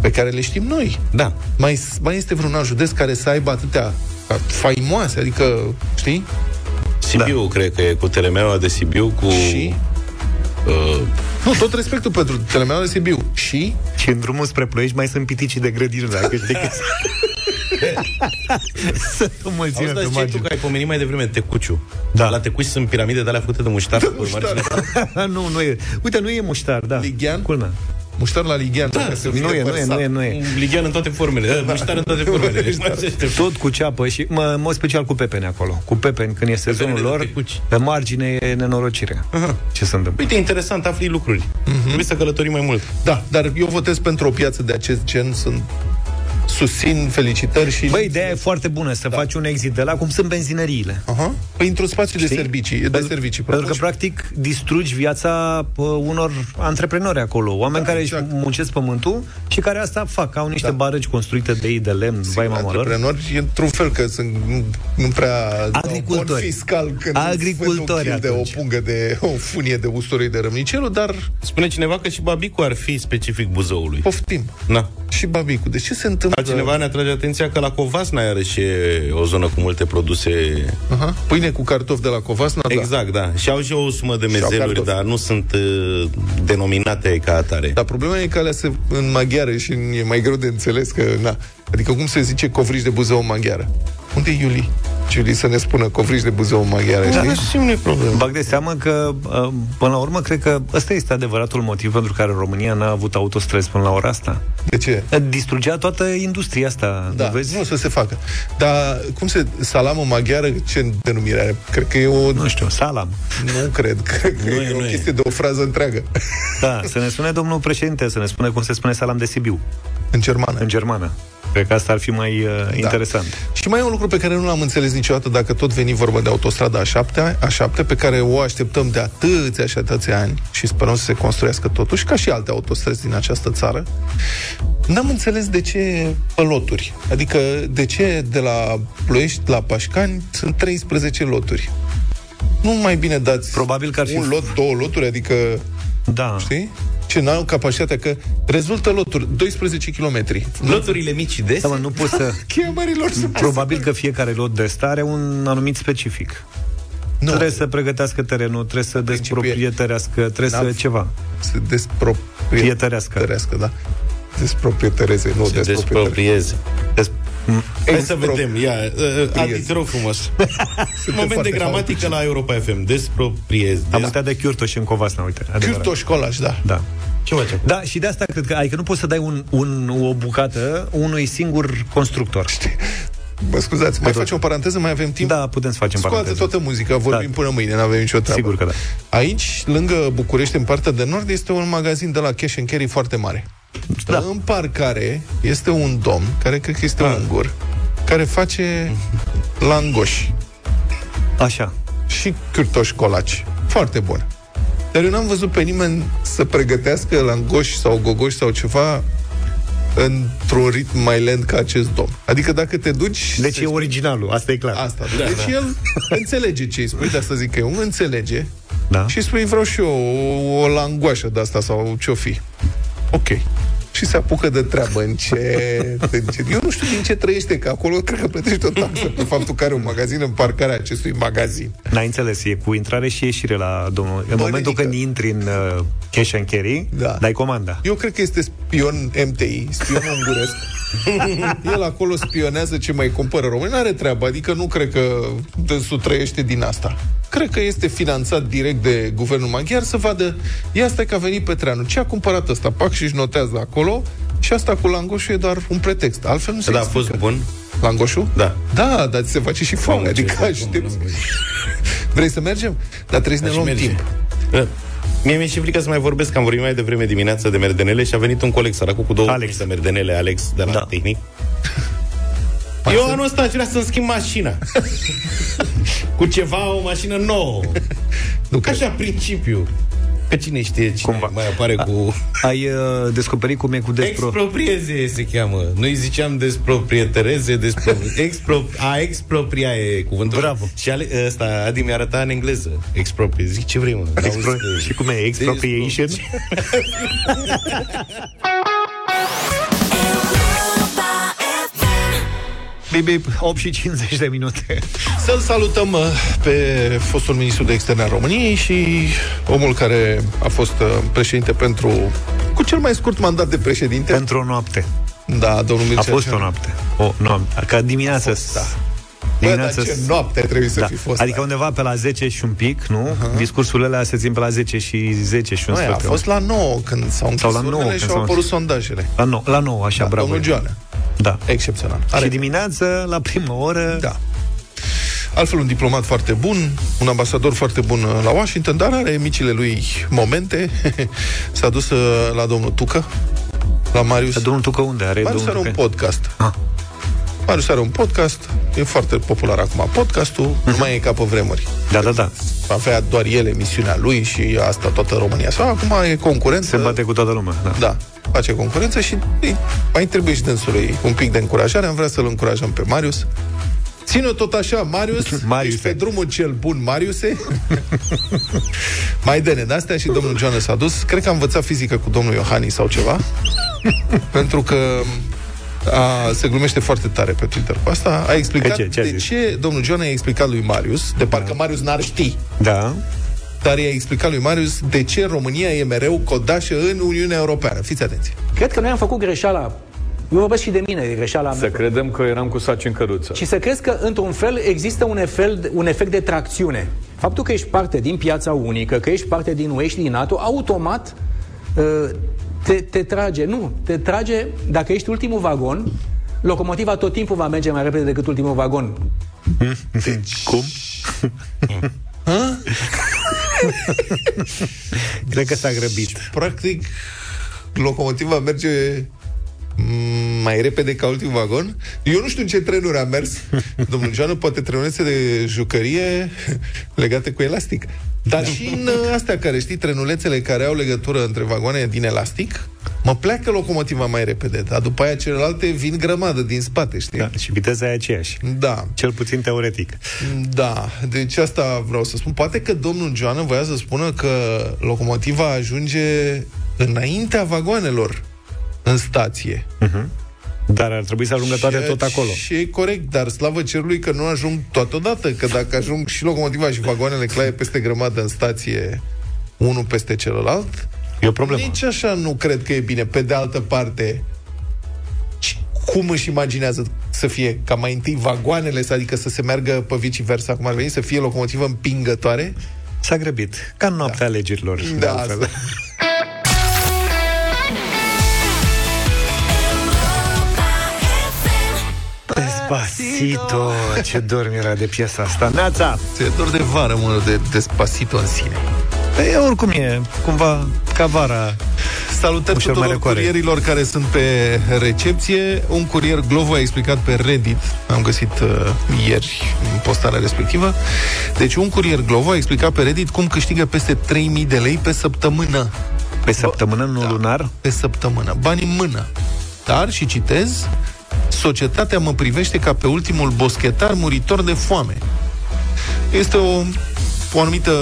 Pe care le știm noi. Da. Mai, mai este vreun alt județ care să aibă atâtea faimoase, adică, știi? Sibiu, da. cred că e cu telemeaua de Sibiu, cu... Și? Uh, Nu, tot respectul pentru telemeaua de Sibiu. Și? Și în drumul spre Ploiești mai sunt piticii de grădină, dacă știi că Sunt (laughs) o mulțime Auzi, pe dar ce tu margine. că ai pomenit mai devreme Tecuciu. Da. La Tecuci sunt piramide de alea făcute de muștar. De (laughs) nu, nu e. Uite, nu e muștar, da. Lighean? Culmea. Muștar la Lighean. Da, dacă să Nu fie e, nu e, vărsat. nu e, nu e. Lighean în toate formele. Da. Muștar în toate (laughs) formele. Deci, mai aștept. Tot cu ceapă și, mă, în mod special cu pepeni acolo. Cu pepeni, când e sezonul de lor, tecuci. pe margine e nenorocirea. Ce se întâmplă? Uite, interesant, afli lucruri. Mhm. Trebuie să călătorim mai mult. Da, dar eu votez pentru o piață de acest gen. Sunt susțin, felicitări și... Băi, ideea e foarte bună, să faci un exit de la cum sunt benzinăriile. Aha. Păi într-un spațiu de Știi? servicii, de Pentru- servicii. Pentru că, propuși. practic, distrugi viața uh, unor antreprenori acolo. Oameni Da, care exact. își muncesc pământul și care asta fac. Au niște da. barăci construite de ei de lemn, vai mama lor. Antreprenori, e într-un fel că sunt nu, nu prea Agricultori. bon fiscal când Agricultori îți vând un kil de o atunci. pungă de o funie de usturoi de rămnicelul, dar Spune cineva că și Babicu ar fi specific Buzăului. poftim. Na. Și Babicu. De ce se întâmplă? Altcineva ne atrage atenția că la Covasna iarăși e o zonă cu multe produse Aha. Pâine cu cartofi de la Covasna, da. Exact, da. Și au și o sumă de Și au mezeluri, cartofi. dar nu sunt uh, denominate ca atare. Dar problema e că alea se în maghiară și e mai greu de înțeles că, na, adică cum se zice covrigi de Buzău în maghiară? Unde e Iuli? Iuli să ne spună covrigi de Buzău în maghiară, Da, știi? nu știu nu problemă. Bag de seamă că, uh, până la urmă, cred că ăsta este adevăratul motiv pentru care România n-a avut autostrăzi până la ora asta. De ce? Distrugea toată industria asta, Da, nu vezi? nu o să se facă. Dar cum se... Salamă maghiară, ce denumire are? Cred că e o... Nu știu, salam. Nu cred. Cred că (laughs) Nu e, e, o nu e. chestie de o frază întreagă. Da, să ne spune domnul președinte, să ne spune cum se spune salam de Sibiu. În germană. În germană. Cred că asta ar fi mai uh, da. interesant. Și mai e un lucru pe care nu l-am înțeles niciodată dacă tot veni vorba de autostrada A7, A7 pe care o așteptăm de atâția și atâția ani și sperăm să se construiască totuși, ca și alte autostrăzi din această țară. N-am înțeles de ce pe loturi. Adică de ce de la Ploiești la Pașcani sunt 13 loturi. Nu mai bine dați Probabil că ar fi... un lot, două loturi, adică Da. Știi? Ce n-au capacitatea, că rezultă loturi, 12 km. Loturile mici dese? Da, mă, nu poți să... (laughs) Cheia mărilor sunt Probabil că fiecare lot de ăsta are un anumit specific. Nu. Trebuie să pregătească terenul, trebuie să desproprietărească, trebuie să N-a- ceva. Se desproprietărească. da. Desproprietăreze, nu Se desproprietăreze. desproprieze. Des... Hai să vedem. Ia, uh, Adi, te rog frumos. (laughs) Moment de foarte gramatică la Europa FM. Despropriez. Am uitat de Chiurtoș în Covasna, uite. adevărat. Cârtoș colaj, da. Da. Ce face? Da, și de asta cred că, adică nu poți să dai un, un, o bucată unui singur constructor. Mă scuzați, mai facem o paranteză, mai avem timp? Da, putem să facem Scoate paranteză. toată muzica, vorbim Da. până mâine, nu avem nicio treabă. Sigur că da. Aici, lângă București, în partea de nord, este un magazin de la Cash and Carry foarte mare. Da. În parcare este un domn, care cred că este Ah. un ungur, care face langoși Așa. și cârtoși colaci. Foarte bun. Dar eu n-am văzut pe nimeni să pregătească langoși sau gogoși sau ceva într-un ritm mai lent ca acest domn. Adică dacă te duci... Deci e originalul, asta e clar. Asta. Da, deci da. el înțelege ce îi spui, de asta zic că eu înțelege Da. și îi spui vreau și eu o, o langoașă de asta sau ce-o fi. Ok. Și se apucă de treabă încet, încet. Eu nu știu din ce trăiește, că acolo cred că plătește o taxă pe faptul că are un magazin în parcarea acestui magazin. N-ai înțeles, e cu intrare și ieșire la domnul. În momentul nenică. când intri în uh, cash and carry, Da. dai comanda. Eu cred că este spion MTI, spion unguresc. (laughs) El acolo spionează ce mai cumpără români. Nu are treabă, adică nu cred că dânsul trăiește din asta. Cred că este finanțat direct de guvernul maghiar să vadă, ia stai că a venit Petreanu, ce a cumpărat ăsta? Pac și își notează acolo și asta cu langoșul e doar un pretext. Altfel nu se Da, a explică. fost bun? Langoșul? Da. Da, dar ți se face și foame, Mamă, ce adică bun, aștept. (laughs) Vrei să mergem? Dar trebuie să ne și luăm merge. timp. Da. Mie mi-e și frică să mai vorbesc, că am vorbit mai devreme dimineața de merdenele și a venit un coleg săracul cu două Alex. de merdenele, Alex, de la da. tehnic. Eu anul ăsta aș vrea să-mi schimb mașina. (laughs) cu ceva, o mașină nouă. Nu Așa, principiu. Că cine știe cine Cumva. mai apare cu... Ai uh, descoperit cum e cu despro... Exproprieze se cheamă. Noi ziceam desproprietăreze, despro... Expro... A expropria e cuvântul. Bravo. Și ale... ăsta, Adi mi-a arătat în engleză. Exproprie. Zic, ce vrei, mă? Expro... N-auzi Și cum e? Expropriation? (laughs) Bip, bip, 8 și 50 de minute. Să-l salutăm uh, pe fostul ministru de externe al României și omul care a fost uh, președinte pentru cu cel mai scurt mandat de președinte. Pentru o noapte. Da, domnul Mircea A fost Ceanu. o noapte. O noapte. Ca dimineața. da. Bă, dar ce noapte trebuie să fi fost, Adică da. undeva pe la 10 și un pic, nu? Uh-huh. Discursurile alea se țin pe la 10 și 10 și un Noi, a sfert. fost la 9 când s-au închis Sau la 9 urnele când și au s-au apărut închis. sondajele. La 9, la 9 așa, Da, bravo. domnul Gioană. Da. Excepțional. Și dimineață, la prima oră... Da. Altfel, un diplomat foarte bun, un ambasador foarte bun uh, la Washington, dar are micile lui momente. (laughs) S-a dus uh, la domnul Tucă, la Marius. Domnul Tucă unde are? Marius domnul are un Tucă? podcast. Ah. Marius are un podcast, e foarte popular acum podcastul, nu mai e ca pe vremuri. Da, da, da. Avea doar el emisiunea lui și asta toată România. Sau acum e concurență. Se bate cu toată lumea, da. Da, face concurență și îi mai trebuie și dânsului un pic de încurajare. Am vrea să-l încurajăm pe Marius. Ține-o tot așa, Marius. Marius. (laughs) Ești pe drumul cel bun, Mariuse. mai dene de astea și domnul Joana s-a dus. Cred că a învățat fizică cu domnul Iohannis sau ceva. pentru că a, se glumește foarte tare pe Twitter cu asta. A explicat ce? Ce a de zis? ce domnul Joana i-a explicat lui Marius, de parcă Marius n-ar ști. Da. Dar i-a explicat lui Marius de ce România e mereu codașă în Uniunea Europeană. Fiți atenți. Cred că noi am făcut greșeala. Eu vorbesc și de mine, de greșeala Să mea. credem că eram cu saci în căruță. Și să crezi că, într-un fel, există un efect, un efect de tracțiune. Faptul că ești parte din piața unică, că ești parte din UE și din NATO, automat uh, te, te trage. Nu, te trage, dacă ești ultimul vagon, locomotiva tot timpul va merge mai repede decât ultimul vagon. Deci... Cum? (laughs) Cred că s-a grăbit. Practic, locomotiva merge Mm, mai repede ca ultimul vagon. Eu nu știu în ce trenuri am mers. (laughs) Domnul Joanu, poate trenulețe de jucărie legate cu elastic. Dar și în uh, astea care, știi, trenulețele care au legătură între vagoane din elastic, mă pleacă locomotiva mai repede, dar după aia celelalte vin grămadă din spate, știi? Da, și viteza e aceeași. Da. Cel puțin teoretic. Da, deci asta vreau să spun. Poate că domnul Joană voia să spună că locomotiva ajunge înaintea vagoanelor în stație. Uh-huh. Dar ar trebui să ajungă toate tot acolo. Și e corect, dar slavă cerului că nu ajung totodată, că dacă ajung și locomotiva și vagoanele claie peste grămadă în stație, unul peste celălalt, e o problemă. Nici așa nu cred că e bine. Pe de altă parte, cum își imaginează să fie ca mai întâi vagoanele, adică să se meargă pe viceversa, cum ar veni, să fie locomotivă împingătoare? S-a grăbit. Ca în noaptea da. alegerilor. Da, asta. Despacito, ce dorm era de piesa asta Neața! Ți-e dor de vară, mă, de Despacito în sine E, oricum e, cumva ca vara Salutări tuturor curierilor care sunt pe recepție. Un curier Glovo a explicat pe Reddit, am găsit uh, ieri în postarea respectivă. Deci un curier Glovo a explicat pe Reddit cum câștigă peste 3000 de lei pe săptămână. Pe săptămână, nu da, lunar? Pe săptămână. Bani în mână. Dar, și citez, societatea mă privește ca pe ultimul boschetar muritor de foame. Este o, o anumită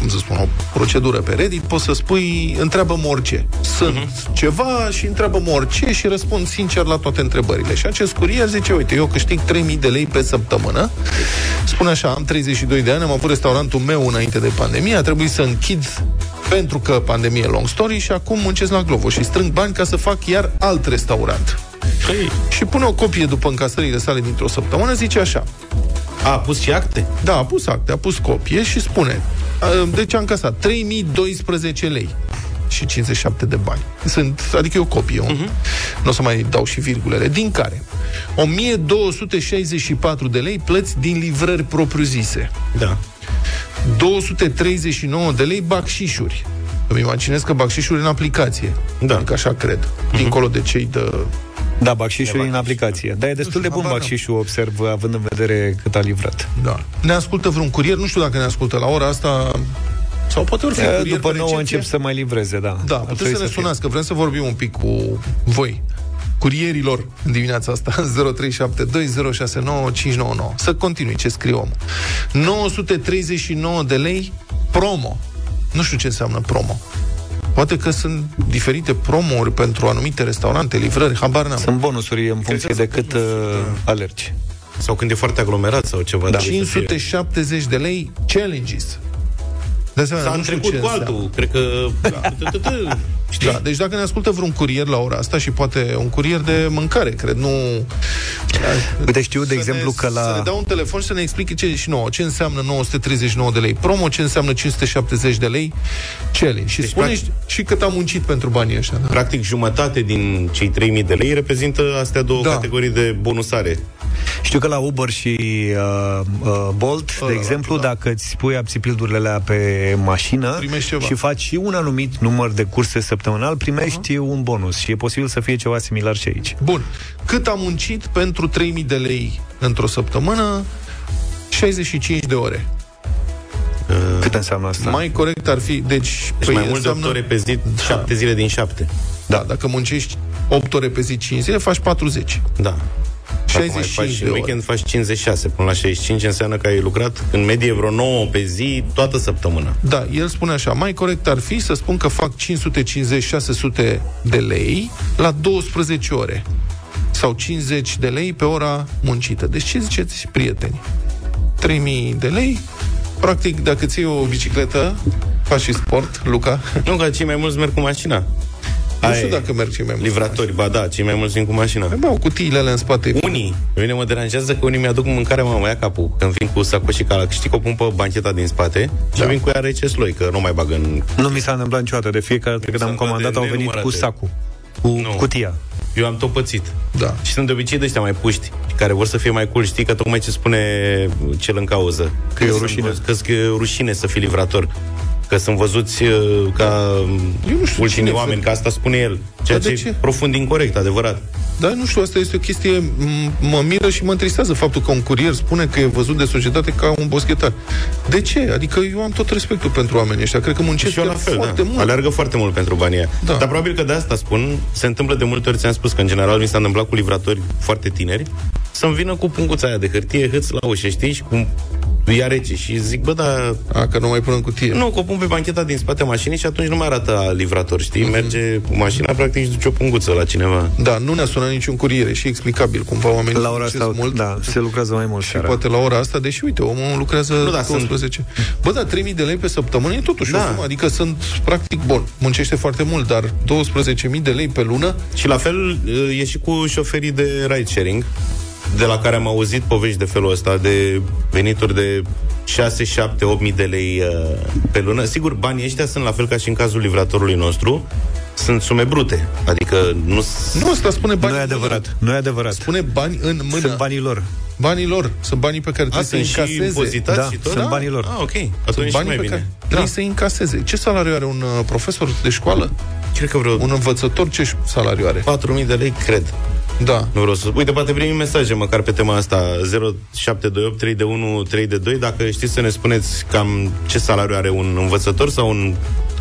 cum să spun, o procedură pe Reddit, poți să spui, întreabă-mă orice. Sunt uh-huh. ceva și întreabă-mă orice și răspund sincer la toate întrebările. Și acest curier zice, uite, eu câștig 3000 de lei pe săptămână. Spune așa, am 32 de ani, am avut restaurantul meu înainte de pandemie, a trebuit să închid pentru că pandemie long story și acum muncesc la Glovo și strâng bani ca să fac iar alt restaurant. Hey. Și pune o copie după încasările sale dintr-o săptămână, zice așa. A, a pus și acte? Da, a pus acte, a pus copie și spune deci am încasat 3012 lei și 57 de bani. Sunt, adică e o copie. Uh-huh. Nu o să mai dau și virgulele. Din care 1264 de lei plăți din livrări propriu-zise. Da. 239 de lei bacșișuri. Îmi imaginez că bacșișuri în aplicație. Da. Adică așa cred. Uh-huh. Dincolo de cei de da, bacșișul în aplicație. Dar e destul de bun bacșișul, observ, având în vedere cât a livrat. Da. Ne ascultă vreun curier, nu știu dacă ne ascultă. La ora asta, sau poate ori fi curier După nouă încep să mai livreze, da. Da, puteți să ne sunați, că vrem să vorbim un pic cu voi. Curierilor în dimineața asta (laughs) 0372069599 Să continui ce scriu om 939 de lei promo. Nu știu ce înseamnă promo Poate că sunt diferite promori pentru anumite restaurante, livrări, habar n-am. Sunt bonusuri în funcție de cât uh, alergi. Sau când e foarte aglomerat sau ceva. Da. 570 de lei challenges. De asemenea, S-a trecut cu altul. Cred că... Da. (laughs) Știi? Da, deci dacă ne ascultă vreun curier la ora asta și poate un curier de mâncare, cred, nu... Uite, știu, de exemplu, ne, că la... Să ne dau un telefon și să ne explice ce, și nouă, ce înseamnă 939 de lei promo, ce înseamnă 570 de lei challenge. Și deci, spune practic, și cât am muncit pentru banii ăștia. Da? Practic, jumătate din cei 3000 de lei reprezintă astea două da. categorii de bonusare. Știu că la Uber și uh, uh, Bolt, uh, de exemplu, da. dacă îți pui apsipildurile alea pe mașină și faci și un anumit număr de curse săptămânal, primești uh-huh. un bonus și e posibil să fie ceva similar și aici. Bun. Cât am muncit pentru 3000 de lei într-o săptămână? 65 de ore. Cât înseamnă asta? Mai corect ar fi, deci... Deci păi mai mult de 8 ore pe zi, da. 7 zile din 7. Da, dacă muncești 8 ore pe zi, 5 zile, faci 40. Da. 65 faci de în weekend faci 56 până la 65 înseamnă că ai lucrat în medie vreo 9 pe zi toată săptămâna. Da, el spune așa, mai corect ar fi să spun că fac 550-600 de lei la 12 ore sau 50 de lei pe ora muncită. Deci ce ziceți, prieteni? 3000 de lei? Practic, dacă ții o bicicletă, faci și sport, Luca? Nu, că cei mai mulți merg cu mașina. Nu știu dacă merg cei mai mulți. Livratori, ba da, cei mai mulți vin cu mașina. Păi, bă, cutiile alea în spate. Unii. Pe mine mă deranjează că unii mi-aduc mâncare, mă, mă ia capul. Când vin cu sacoșii ca știi că o pun pe bancheta din spate da. și vin cu ea rece sloi, că nu mai bag în... Nu mi s-a întâmplat niciodată. De fiecare dată când am comandat au venit cu sacul. Cu nu. cutia. Eu am tot pățit. Da. Și sunt de obicei de ăștia mai puști, care vor să fie mai cool, știi, că tocmai ce spune cel în cauză. Că, că e o rușine. Că, că e o rușine să fii livrator. Că sunt văzuți uh, ca ultimii oameni, că asta spune el. Ceea Dar de ce ce? e profund incorrect, adevărat. Da, nu știu, asta este o chestie, m- mă miră și mă întristează faptul că un curier spune că e văzut de societate ca un boschetar. De ce? Adică eu am tot respectul pentru oamenii ăștia, cred că muncesc Și eu la fel, foarte da. mult. Aleargă foarte mult pentru banii aia. Da. Dar probabil că de asta spun, se întâmplă de multe ori, ți-am spus că în general mi s-a întâmplat cu livratori foarte tineri, să-mi vină cu punguța aia de hârtie, hâț la ușă, știi, și cu ea rece și zic, bă, da... A, că nu mai pun în cutie. Nu, că o pun pe bancheta din spate mașinii și atunci nu mai arată a livrator, știi? Mhm. Merge cu mașina, practic, și duce o punguță la cineva. Da, nu ne-a sunat niciun curier, e și explicabil cumva oamenii La ora muncesc asta, mult. da, se lucrează mai mult Și seara. poate la ora asta, deși uite, omul lucrează Nu, nu, da, 12. Bă, da, 3000 de lei pe săptămână e totuși Da. o sumă, adică sunt practic bun, muncește foarte mult, dar 12.000 de lei pe lună, Și la fel e și cu șoferii de ride-sharing, de la care am auzit povești de felul ăsta, de venituri de 6, 7, 8 mii de lei uh, pe lună. Sigur, banii ăștia sunt la fel ca și în cazul livratorului nostru, sunt sume brute. Adică nu... nu asta spune bani Nu e în mână. adevărat. Nu e adevărat. Spune bani în mână. Sunt banii lor. Banii lor, sunt banii pe care A, trebuie să sunt și încaseze. impozitați Da, și tot? sunt banii lor. Ah, ok. Sunt Atunci și banii mai pe bine. care trebuie să încaseze. Ce salariu are un uh, profesor de școală? Cred că vreo Un învățător ce salariu are? 4.000 de lei, cred. Da. Nu vreau să... Uite, poate primim mesaje măcar pe tema asta 0728 3 de 1 3 de 2 Dacă știți să ne spuneți cam ce salariu are un învățător Sau un,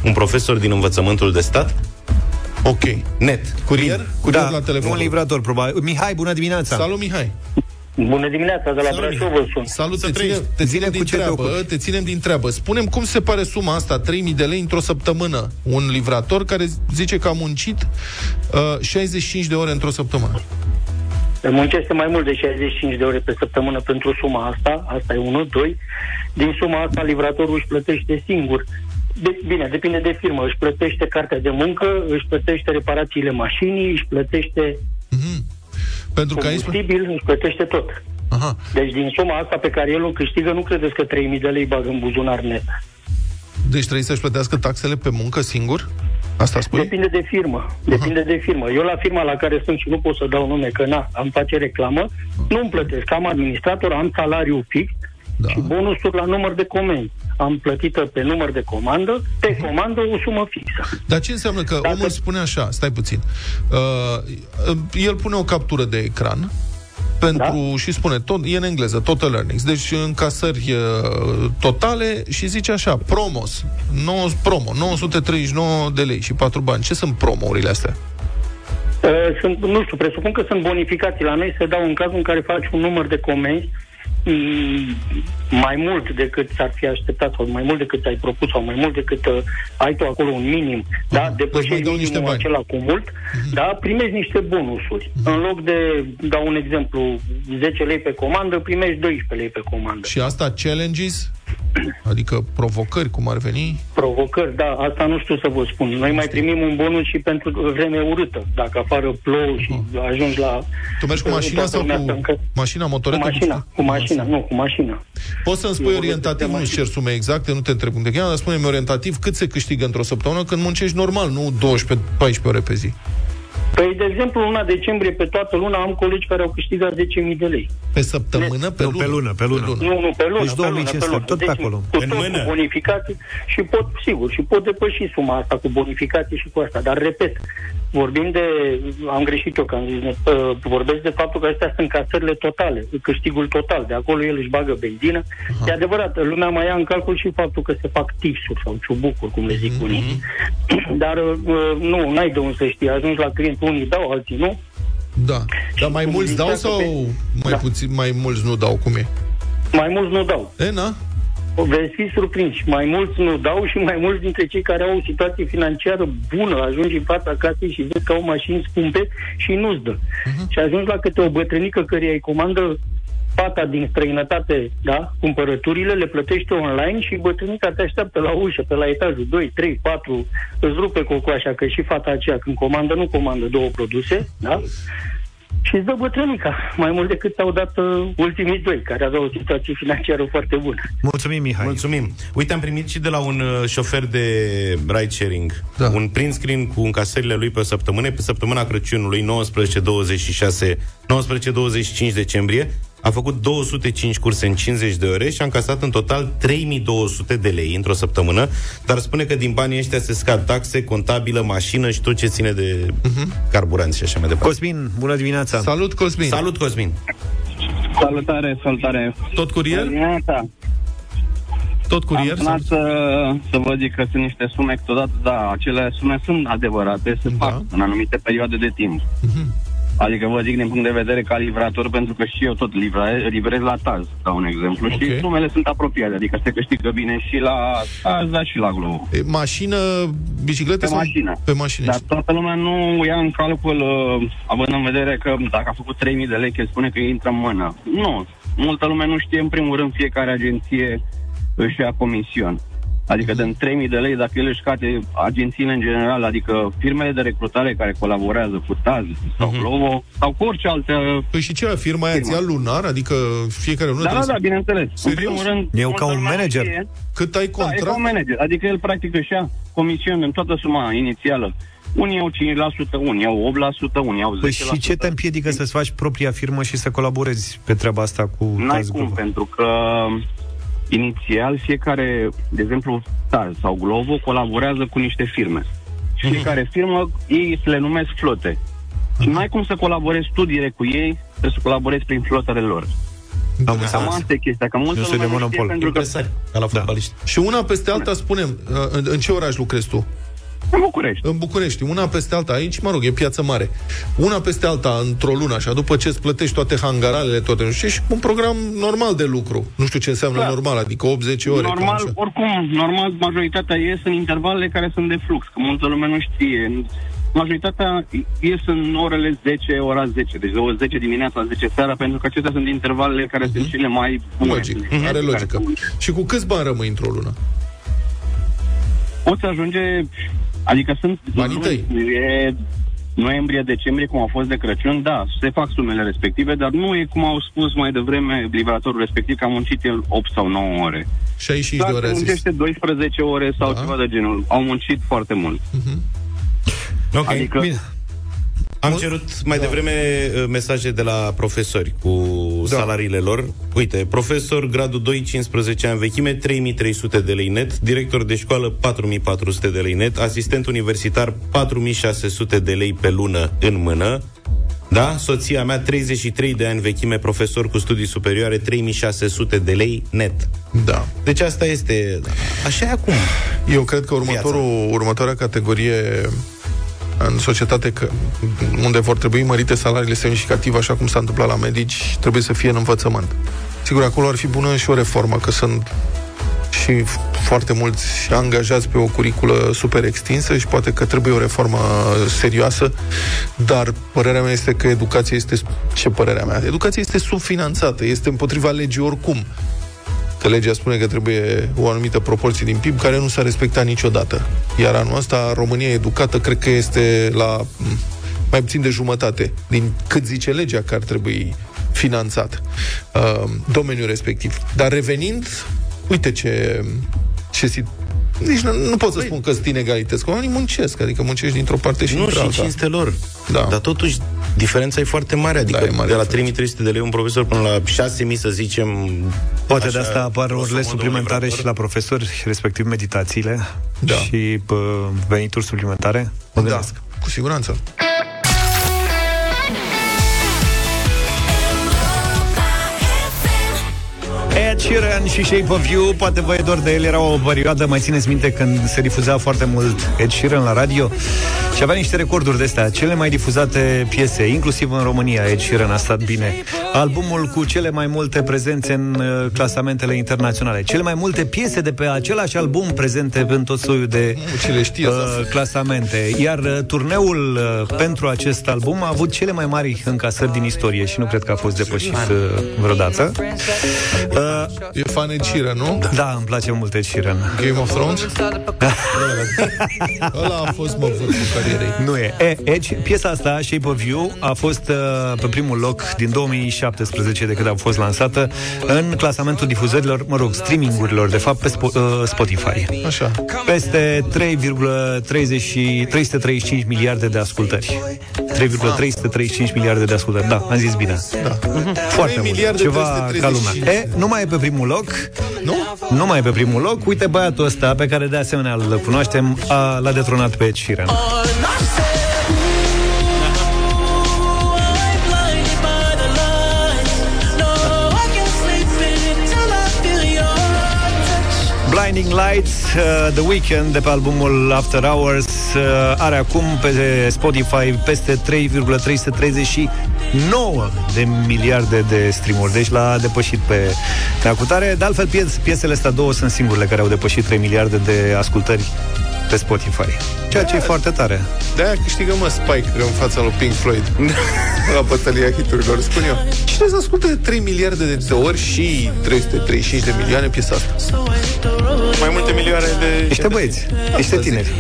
un profesor din învățământul de stat Ok. Net Curier? Curier Da, la telefon. un livrator, probabil. Mihai, bună dimineața! Salut, Mihai. Bună dimineața, de la Salut, Brașov vă sun. Salut, Să te, trăiești. ținem, te Zine ținem cu din ce te treabă, ocupi. te ținem din treabă. Spunem cum se pare suma asta, 3000 de lei într-o săptămână. Un livrator care zice că a muncit uh, 65 de ore într-o săptămână. Muncește mai mult de 65 de ore pe săptămână pentru suma asta, asta e unul, doi. Din suma asta, livratorul își plătește singur. De, bine, depinde de firmă. Își plătește cartea de muncă, își plătește reparațiile mașinii, își plătește Pentru că aici... combustibil, își plătește tot. Aha. Deci din suma asta pe care el o câștigă, nu credeți că 3000 de lei bagă în buzunar net. Deci trebuie să-și plătească taxele pe muncă singur? Asta spui? Depinde de firmă. Depinde de firmă. Eu la firma la care sunt și nu pot să dau nume, că na, am face reclamă, nu îmi plătesc. Am administrator, am salariu fix Da. și bonusuri la număr de comenzi. Am plătită pe număr de comandă, pe comandă o sumă fixă. Dar ce înseamnă că Dacă- omul spune așa, stai puțin, uh, el pune o captură de ecran pentru, Da. și spune, tot, e în engleză, total earnings, deci încasări uh, totale și zice așa, promos, 9, promo, 939 de lei și 4 bani. Ce sunt promourile astea? Uh, Sunt, nu știu, presupun că sunt bonificații. La noi se dau în cazul în care faci un număr de comenzi mm, mai mult decât s-ar fi așteptat sau mai mult decât ai propus sau mai mult decât uh, ai tu acolo un minim, da, mai depășești dau niște minimul bani. acela cu mult, da, primești niște bonusuri. În loc de, dau un exemplu, 10 lei pe comandă, primești 12 lei pe comandă. Și asta challenges, adică provocări, cum ar veni? Provocări, da, asta nu știu să vă spun. Noi mai primim un bonus și pentru vreme urâtă. Dacă afară plouă și ajungi la... Tu mergi cu mașina toată sau lumea cu să încă- mașina, Cu motoretă? mașina, cu mașina, nu, cu mașina. Poți să-mi spui Eu vorbesc orientativ, de nu mașină. cer sume exacte, nu te întreb cum te cheamă, dar spune-mi orientativ cât se câștigă într-o săptămână când muncești normal, nu 12-14 ore pe zi. Păi, de exemplu, luna decembrie, pe toată luna, am colegi care au câștigat 10.000 de lei. Pe săptămână, pe Nu, lună? pe lună, pe lună. Nu, nu, pe lună, Deci pe lună, 2500, pe lună. tot pe Deci, acolo. Cu În tot mână. cu bonificații și pot, sigur, și pot depăși suma asta cu bonificații și cu asta. Dar, repet, vorbim de, am greșit eu că am zis, uh, vorbesc de faptul că astea sunt casările totale, câștigul total. De acolo el își bagă benzină. E adevărat, lumea mai ia în calcul și faptul că se fac tipsuri sau ciubucuri, cum le zic Mhm. unii. Dar, uh, nu, n-ai de unde să știi. Ajungi la client, unii dau, alții nu. Da. Dar mai cum mulți dau ziceați sau pe- mai Da. puțin, mai mulți nu dau? Cum e? Mai mulți nu dau. E, na? Veți fi surprinși. Mai mulți nu dau și mai mulți dintre cei care au o situație financiară bună ajungi în fața casei și vezi că au mașini scumpe și nu-ți dă. Uh-huh. Și ajungi la câte o bătrânică care îi comandă fata din străinătate, da, cumpărăturile, le plătește online și bătrânica te așteaptă la ușă, pe la etajul 2, 3, 4, îți rupe cocoașa, că și fata aceea când comandă, nu comandă două produse, da? Și îți dă bătrânica, mai mult decât au dat uh, ultimii doi, care aveau o situație financiară foarte bună. Mulțumim, Mihai. Mulțumim. Uite, am primit și de la un uh, șofer de ride-sharing da. un print screen cu încasările lui pe o săptămână, pe săptămâna Crăciunului, 19-26, 19-25 decembrie, a făcut 205 curse în 50 de ore și a încasat în total 3200 de lei într-o săptămână, dar spune că din banii ăștia se scad taxe, contabilă, mașină și tot ce ține de uh-huh. carburanți și așa mai departe. Cosmin, bună dimineața! Salut, Cosmin! Salut, Cosmin! Salutare, salutare! Tot curier? Dimineața. Tot curier? Am sunat să, să vă zic că sunt niște sume câteodată, da, acele sume sunt adevărate, se da. fac în anumite perioade de timp. Uh-huh. Adică vă zic din punct de vedere ca livrator, pentru că și eu tot livra, livrez la Taz, ca un exemplu, okay. și sumele sunt apropiate, adică se câștigă bine și la Taz, dar și la Globo. E, mașină, bicicletă Pe sau? mașină. Pe mașină. Dar toată lumea nu ia în calcul, uh, având în vedere că dacă a făcut 3000 de lei, el spune că intră în mână. Nu. Multă lume nu știe, în primul rând, fiecare agenție își ia comision. Adică de 3000 de lei, dacă el își scate agențiile în general, adică firmele de recrutare care colaborează cu TAZ sau Glovo, sau cu orice altă... Păi și ce, firma aia îți ia lunar? Adică fiecare lună Da, da, trebuie da, să- bineînțeles. Serios? În primul rând, E ca multă un lume nu manager. știe. Cât ai Da, e ca contract? un manager. Adică el practic își ia comision în toată suma inițială. Unii au 5%, unii au 8%, unii au 10%. Păi și ce te împiedică să-ți faci propria firmă și să colaborezi pe treaba asta cu N-ai Taz cum, Glovo? pentru că inițial fiecare, de exemplu, Taz sau Glovo colaborează cu niște firme. Și fiecare firmă, ei le numesc flote. Și nu ai cum să colaborezi tu direct cu ei, trebuie să colaborezi prin flotele lor. Am Cam asta e chestia, că multă Un soi de lume nu știe monopol. pentru că Ca la fotbaliști. Și una peste alta, spunem, uh, în, în ce oraș lucrezi tu? În București. În București. Una peste alta, aici, mă rog, e piață mare. Una peste alta, într-o lună, așa, după ce îți plătești toate hangaralele, toate, nu știu, ce, și un program normal de lucru. Nu știu ce înseamnă Da. normal, adică 80 ore. cam Normal, așa. oricum, normal, majoritatea ies în intervalele care sunt de flux, că multă lume nu știe. Majoritatea ies în orele 10, ora 10, deci de o 10 dimineața, 10 seara, pentru că acestea sunt intervalele care sunt cele mai bune. Logic, are logică. Și cu câți bani rămâi într-o lună? Poți ajunge, adică sunt... Banii tăi. E noiembrie, decembrie, cum a fost de Crăciun, da, se fac sumele respective, dar nu e cum au spus mai devreme livratorul respectiv, că a muncit el 8 sau 9 ore. 65 Dar de ore, a se zis. muncește 12 ore sau Da. ceva de genul. Au muncit foarte mult. Ok, Adică- bine. Am cerut mai devreme uh, mesaje de la profesori cu da. salariile lor. Uite, profesor, gradul 2, 15 ani vechime, 3300 de lei net, director de școală, 4400 de lei net, asistent universitar, 4600 de lei pe lună în mână, da? Soția mea, 33 de ani vechime, profesor cu studii superioare, 3600 de lei net. Da. Deci asta este... Așa e acum. Eu cred că următorul, următoarea categorie în societate că, unde vor trebui mărite salariile semnificativ, așa cum s-a întâmplat la medici, trebuie să fie în învățământ. Sigur, acolo ar fi bună și o reformă, că sunt și f- foarte mulți angajați pe o curiculă super extinsă și poate că trebuie o reformă serioasă, dar părerea mea este că educația este, ce părerea mea? Educația este subfinanțată, este împotriva legii oricum că legea spune că trebuie o anumită proporție din PIB care nu s-a respectat niciodată. Iar anul ăsta România educată cred că este la m, mai puțin de jumătate din cât zice legea că ar trebui finanțat uh, domeniul respectiv. Dar revenind, uite ce, ce sit- nici nu, nu pot să spun că sunt inegalități, că oamenii muncesc, adică muncești dintr-o parte și Nu, dintr-o și alta. cinste lor. Da. Dar totuși, diferența e foarte mare. Adică Da, e mare de la 3300 de lei un profesor până la 6000, să zicem... Poate așa, de asta apar grosomodo, orele un suplimentare livrator. și la profesori, respectiv meditațiile Da. și pă, venituri suplimentare. Mă Da, gândesc. cu siguranță. Ed Sheeran și Shape of You. Poate vă e dor de el, era o perioadă Mai țineți minte când se difuza foarte mult Ed Sheeran la radio Și avea niște recorduri de astea Cele mai difuzate piese, inclusiv în România Ed Sheeran a stat bine. Albumul cu cele mai multe prezențe În uh, clasamentele internaționale. Cele mai multe piese de pe același album Prezente în tot soiul de Ce le știe asta? uh, clasamente. Iar uh, turneul uh, pentru acest album A avut cele mai mari încasări din istorie Și nu cred că a fost depășit uh, vreodată. uh, E fan Ed Sheeran, nu? da, îmi place mult Ed Sheeran. Game of Thrones? (laughs) Ăla a fost, mă, vârful carierei. Nu e. e Edge, piesa asta, Shape of You, a fost uh, pe primul loc din 2017, de când a fost lansată, în clasamentul difuzărilor, mă rog, streamingurilor, de fapt, pe Spo- uh, Spotify. Așa. Peste 3,335 miliarde de ascultări. 3,335 miliarde de ascultări. Da, am zis bine. Da. Foarte 3 mult. miliarde Ceva 335. ca lumea. E, nu mai e pe primul loc. Nu? Nu mai e pe primul loc. Uite băiatul ăsta, pe care de asemenea îl cunoaștem, a, l-a detronat pe Ed Sheeran. Blinding Lights, uh, The Weeknd, de pe albumul After Hours, uh, are acum pe Spotify peste 3,339 de miliarde de streamuri. Deci l-a depășit pe neacutare. De altfel, pies- piesele astea două sunt singurele care au depășit 3 miliarde de ascultări pe Spotify. Ceea ce e foarte tare. De-aia câștigă, mă, Spike în fața lui Pink Floyd. (laughs) la bătălia hiturilor, spun eu. Cine să asculte de 3 miliarde de ori și 335 de milioane piesa asta? Mai multe milioane de... Niște băieți, niște tineri.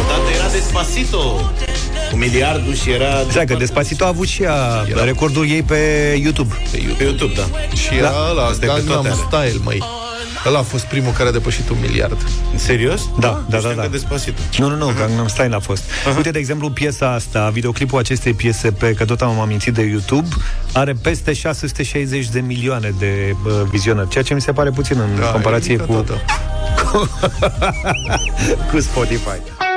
Odată era Despacito cu miliardul și era... Exact, că Despacito a avut și ea recordul ei pe YouTube. Pe YouTube, Pe YouTube da. Și era Da. la Asta e pe Gangnam toate alea. Style, măi. Ăla a fost primul care a depășit un miliard. Serios? Da, da, da, Știam da. că Despacito. Nu, nu, nu, Gangnam Style a fost. Uite, de exemplu, piesa asta, videoclipul acestei piese, pe că tot am amintit de YouTube, are peste 660 de milioane de uh, vizionări, ceea ce mi se pare puțin în Da, comparație e cu, mică toată. (laughs) cu Spotify.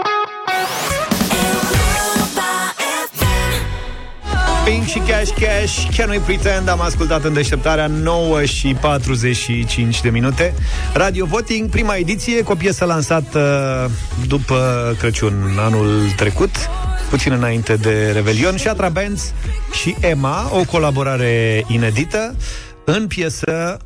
Pink și Cash Cash. Can We Pretend Am ascultat în deșteptarea 9 și 45 de minute. Radio Voting, prima ediție Cu o piesă lansată după Crăciun anul trecut Puțin înainte de Revelion. Shatra Benz și Emma O colaborare inedită În piesă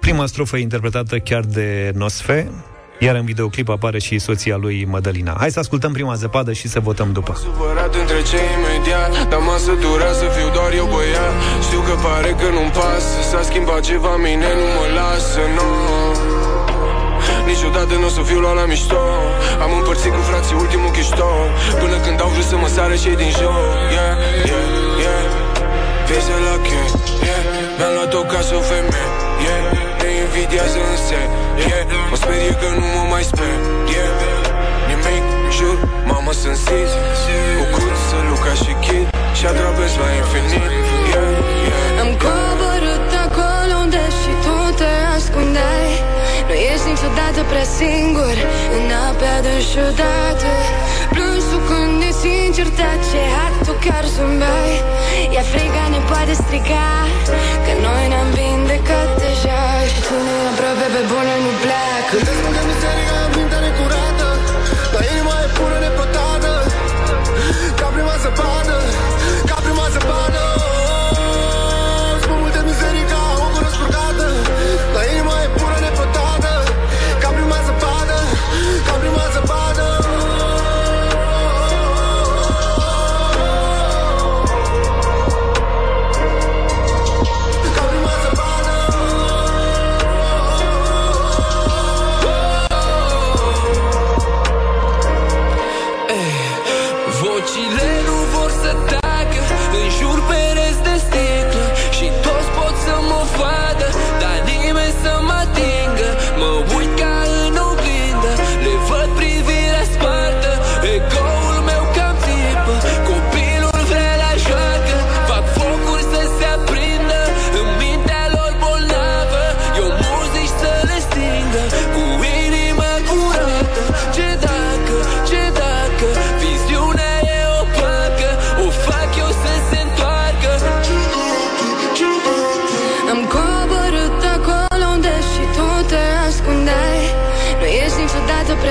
Prima strofă e interpretată chiar de Nosfe iar în videoclip apare și soția lui Mădălina. Hai să ascultăm prima zăpadă și să votăm după. Supărat între cei imediat Dar m-am săturat să fiu doar eu băiat. Știu că pare că nu-mi pasă S-a schimbat ceva, mine nu mă lasă, no Niciodată nu o să fiu luat la mișto. Am împărțit cu frații ultimul chișton Până când au vrut să mă sară cei din joc Yeah, yeah, yeah. Piese la check, yeah. Mi-am luat o casă, o femeie, yeah. Ne invidiază în set, yeah Mă sperie că nu mă mai sper, yeah. Nimic, jur, mamă sunt sis. Cu cuță, Luca și Kid Și atrapez la infinit, yeah, yeah. Am coborât acolo unde și tu te ascundeai. Nu ești niciodată prea singur În ape adânci odată. Plânsul când e sincer tace Har tu chiar zâmbeai. Iar friga ne poate striga Că noi ne-am vindecat deja Și tu ne aproape pe bune nu pleacă. Gândesc de miseria în mintea necurată Dar inima e pură nepătată Ca prima zăpadă Ca prima zăpadă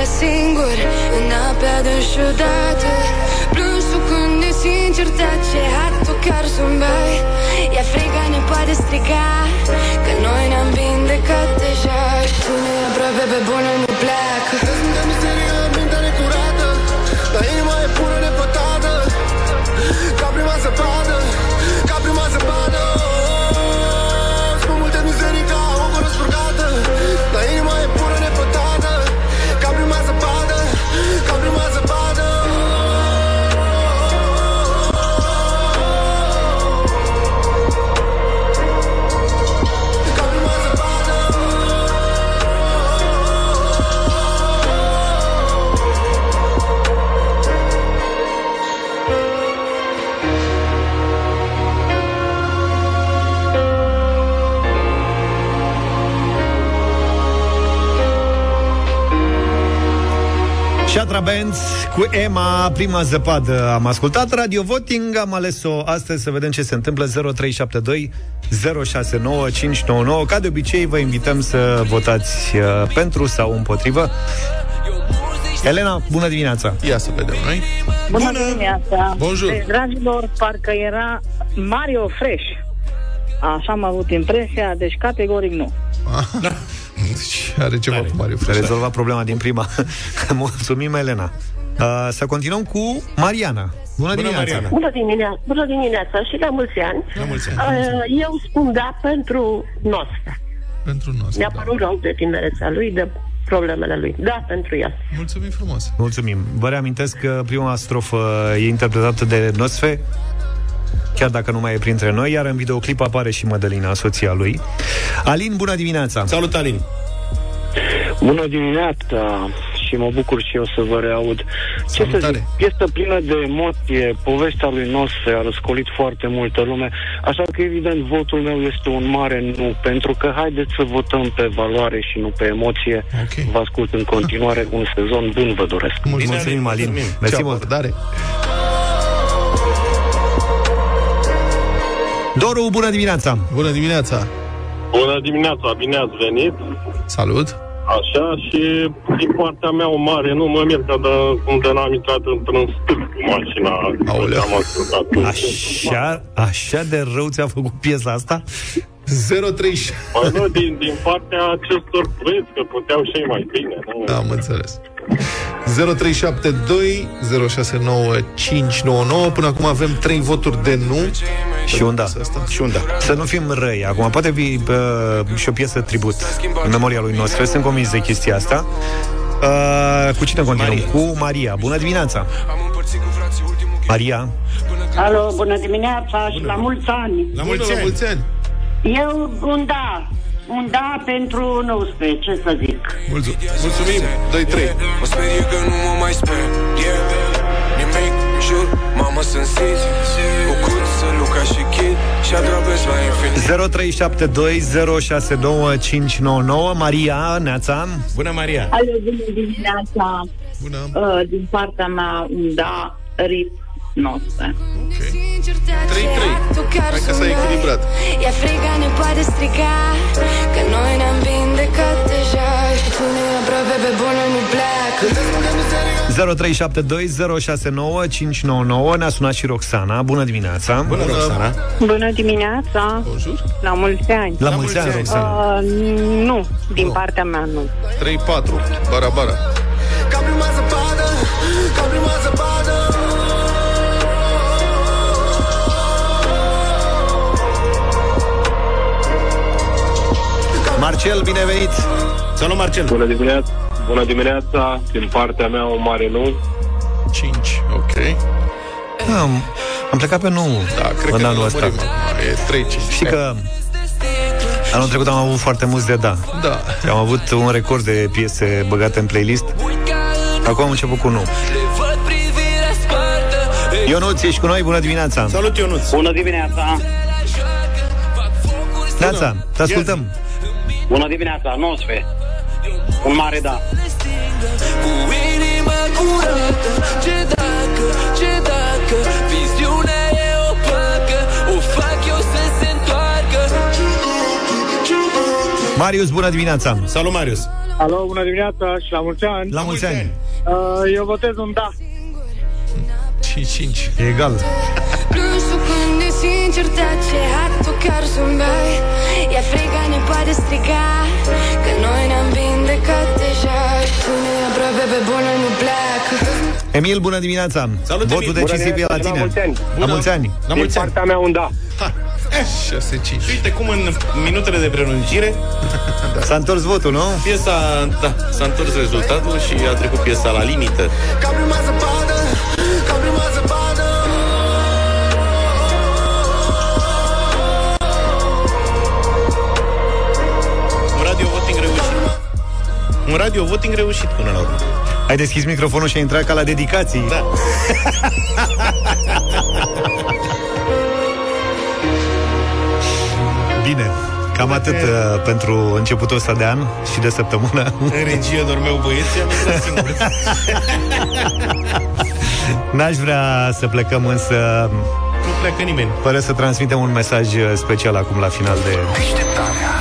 prea singur În ape adânci odată Plânsul când e sincer tace Har tu chiar zâmbeai Iar friga ne poate striga Că noi ne-am vindecat deja. Și tu ne aproape pe bune Shatra Bands cu Emma, prima zăpadă am ascultat. Radio Voting am ales-o astăzi să vedem ce se întâmplă 0372 069 599. Ca de obicei vă invităm să votați uh, pentru sau împotrivă. Elena, bună dimineața! Ia să vedem noi. Bună, Bună dimineața! Bonjour! Deci, dragilor, parcă era Mario Fresh. Așa am avut impresia, deci categoric nu. (laughs) Deci are ceva cu Mario S-a rezolvat problema din prima. (laughs) Mulțumim, Elena. Uh, să continuăm cu Mariana. Bună, dimineața! Mariana. Bună dimineața, bună dimineața și la mulți ani. La mulți ani. Uh, Eu spun da pentru nostra. Pentru nostru, Mi-a părut rău de tinerețea lui, de problemele lui. Da, pentru el. Mulțumim frumos. Mulțumim. Vă reamintesc că prima strofă e interpretată de Nosfe, chiar dacă nu mai e printre noi, iar în videoclip apare și Mădălina, soția lui. Alin, bună dimineața! Salut, Alin! Bună dimineața și mă bucur și eu să vă reaud. Ce să zic, piesă plină de emoție, povestea lui Nosfe a răscolit foarte multă lume, așa că evident votul meu este un mare nu, pentru că haideți să votăm pe valoare și nu pe emoție. Okay. Vă ascult în continuare, un sezon bun vă doresc. Mulțumim, Alin. Mersi Ce mult. Doru, bună dimineața! Bună dimineața! Bună dimineața, bine ați venit. Salut! Așa, și din partea mea o mare, nu mă mir că de, cum de n-am intrat într-un stâlp cu mașina. Aoleu. Am ascultat. Așa, așa de rău ți-a făcut piesa asta? 036 Bă, nu, din, din partea acestor băieți, că puteau și ei mai bine. Nu? Am înțeles. 0372 069 599 Până acum avem 3 voturi de nu Și un da. Și un da. Să nu fim răi. Acum poate fi uh, și o piesă tribut în memoria lui nostru. Sunt convins de chestia asta. Uh, cu cine continuăm? Maria. Cu Maria. Bună dimineața! Maria, Alo, bună dimineața și la mulți ani. La mulți la ani! mulți ani! Eu un da. Un da pentru 19, ce să zic. Mulțumim! Mulțumim! 2-3 Mă sperie că nu mă mai sper yeah. Nimic, jur, mamă sunt sit Cu cursă, Luca și Kid Și adrobesc la infinit 0372069599 Maria, Neața Bună, Maria! Alo, bună dimineața! Bună! Uh, din partea mea, un da, rip, nostru. 3-3 Hai că s-a echilibrat. E frica ne poate striga Că noi ne-am vindecat deja. Și tu ne aproape pe bună nu pleacă. 0372069599 Ne-a sunat și Roxana. Bună dimineața. Bună, Roxana! Bună dimineața! Bonjour. La mulți ani! La mulți ani, Roxana. Uh, nu, din partea mea nu. 3-4 Bara, bara Marcel, bine venit! Salut, Marcel! Bună dimineața, bună dimineața, din partea mea o mare nu. 5 Ok Am, am plecat pe nu Da, cred în că anul ne ăsta lămurim acum. E 3-5 Știi că anul trecut am avut foarte mulți de da Da Am avut un record de piese băgate în playlist Acum am început cu nu Văd privirea spartă Ionuț, ești cu noi? Bună dimineața! Salut, Ionuț! Bună dimineața! Neața, te ascultăm! Bună dimineața, 19. Un mare da. Cu inima curată Ce dacă, ce dacă Viziunea e opacă O fac eu să se întoarcă Marius, bună dimineața! Salut, Marius! Alo, bună dimineața și la mulți ani! La mulți ani! Uh, eu votez un da. 5-5 E egal Plânsul când e sincer de aceea tu chiar zâmbeai E frica ne poate striga Că noi ne-am vindecat deja Și tu ne aproape pe bună nu pleacă Emil, bună dimineața! Salut, Votul Emil. decisiv e la Bună tine. mulți ani. La mulți ani! La mulți ani! Partea mea un da. 6-5 Uite cum în minutele de prelungire (laughs) S-a întors votul, nu? Piesa, da, s-a întors rezultatul și a trecut piesa la limită Un radio voting reușit până la urmă Ai deschis microfonul și ai intrat ca la dedicații. Da (laughs) Bine. Cam atât uh, pentru începutul ăsta de an și de săptămână. În regie dormeau băieții, am intrat singur. (laughs) N-aș vrea să plecăm însă Nu pleacă nimeni. fără să transmitem un mesaj uh, special acum la final de... Get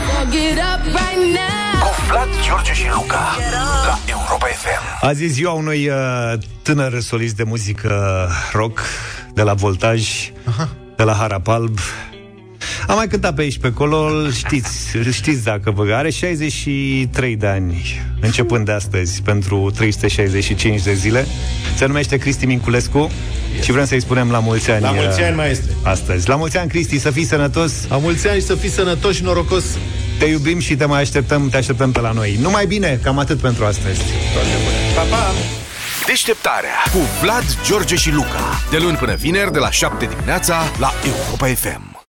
Luca La Europa FM Azi e ziua unui uh, tânăr solist de muzică rock de la Voltaj, Aha. de la Harapalb. Am mai cântat pe aici pe acolo, îl știți, îl știți dacă vă are 63 de ani, începând de astăzi, pentru 365 de zile. Se numește Cristi Minculescu și vrem să-i spunem la mulți ani. La mulți uh, ani, maestre. Astăzi. La mulți ani, Cristi, să fii sănătos. La mulți ani și să fii sănătos și norocos. Te iubim și te mai așteptăm, te așteptăm pe la noi. Numai bine, cam atât pentru astăzi. Pa, pa! Deșteptarea Cu Vlad, George și Luca De luni până vineri de la 7 dimineața La Europa FM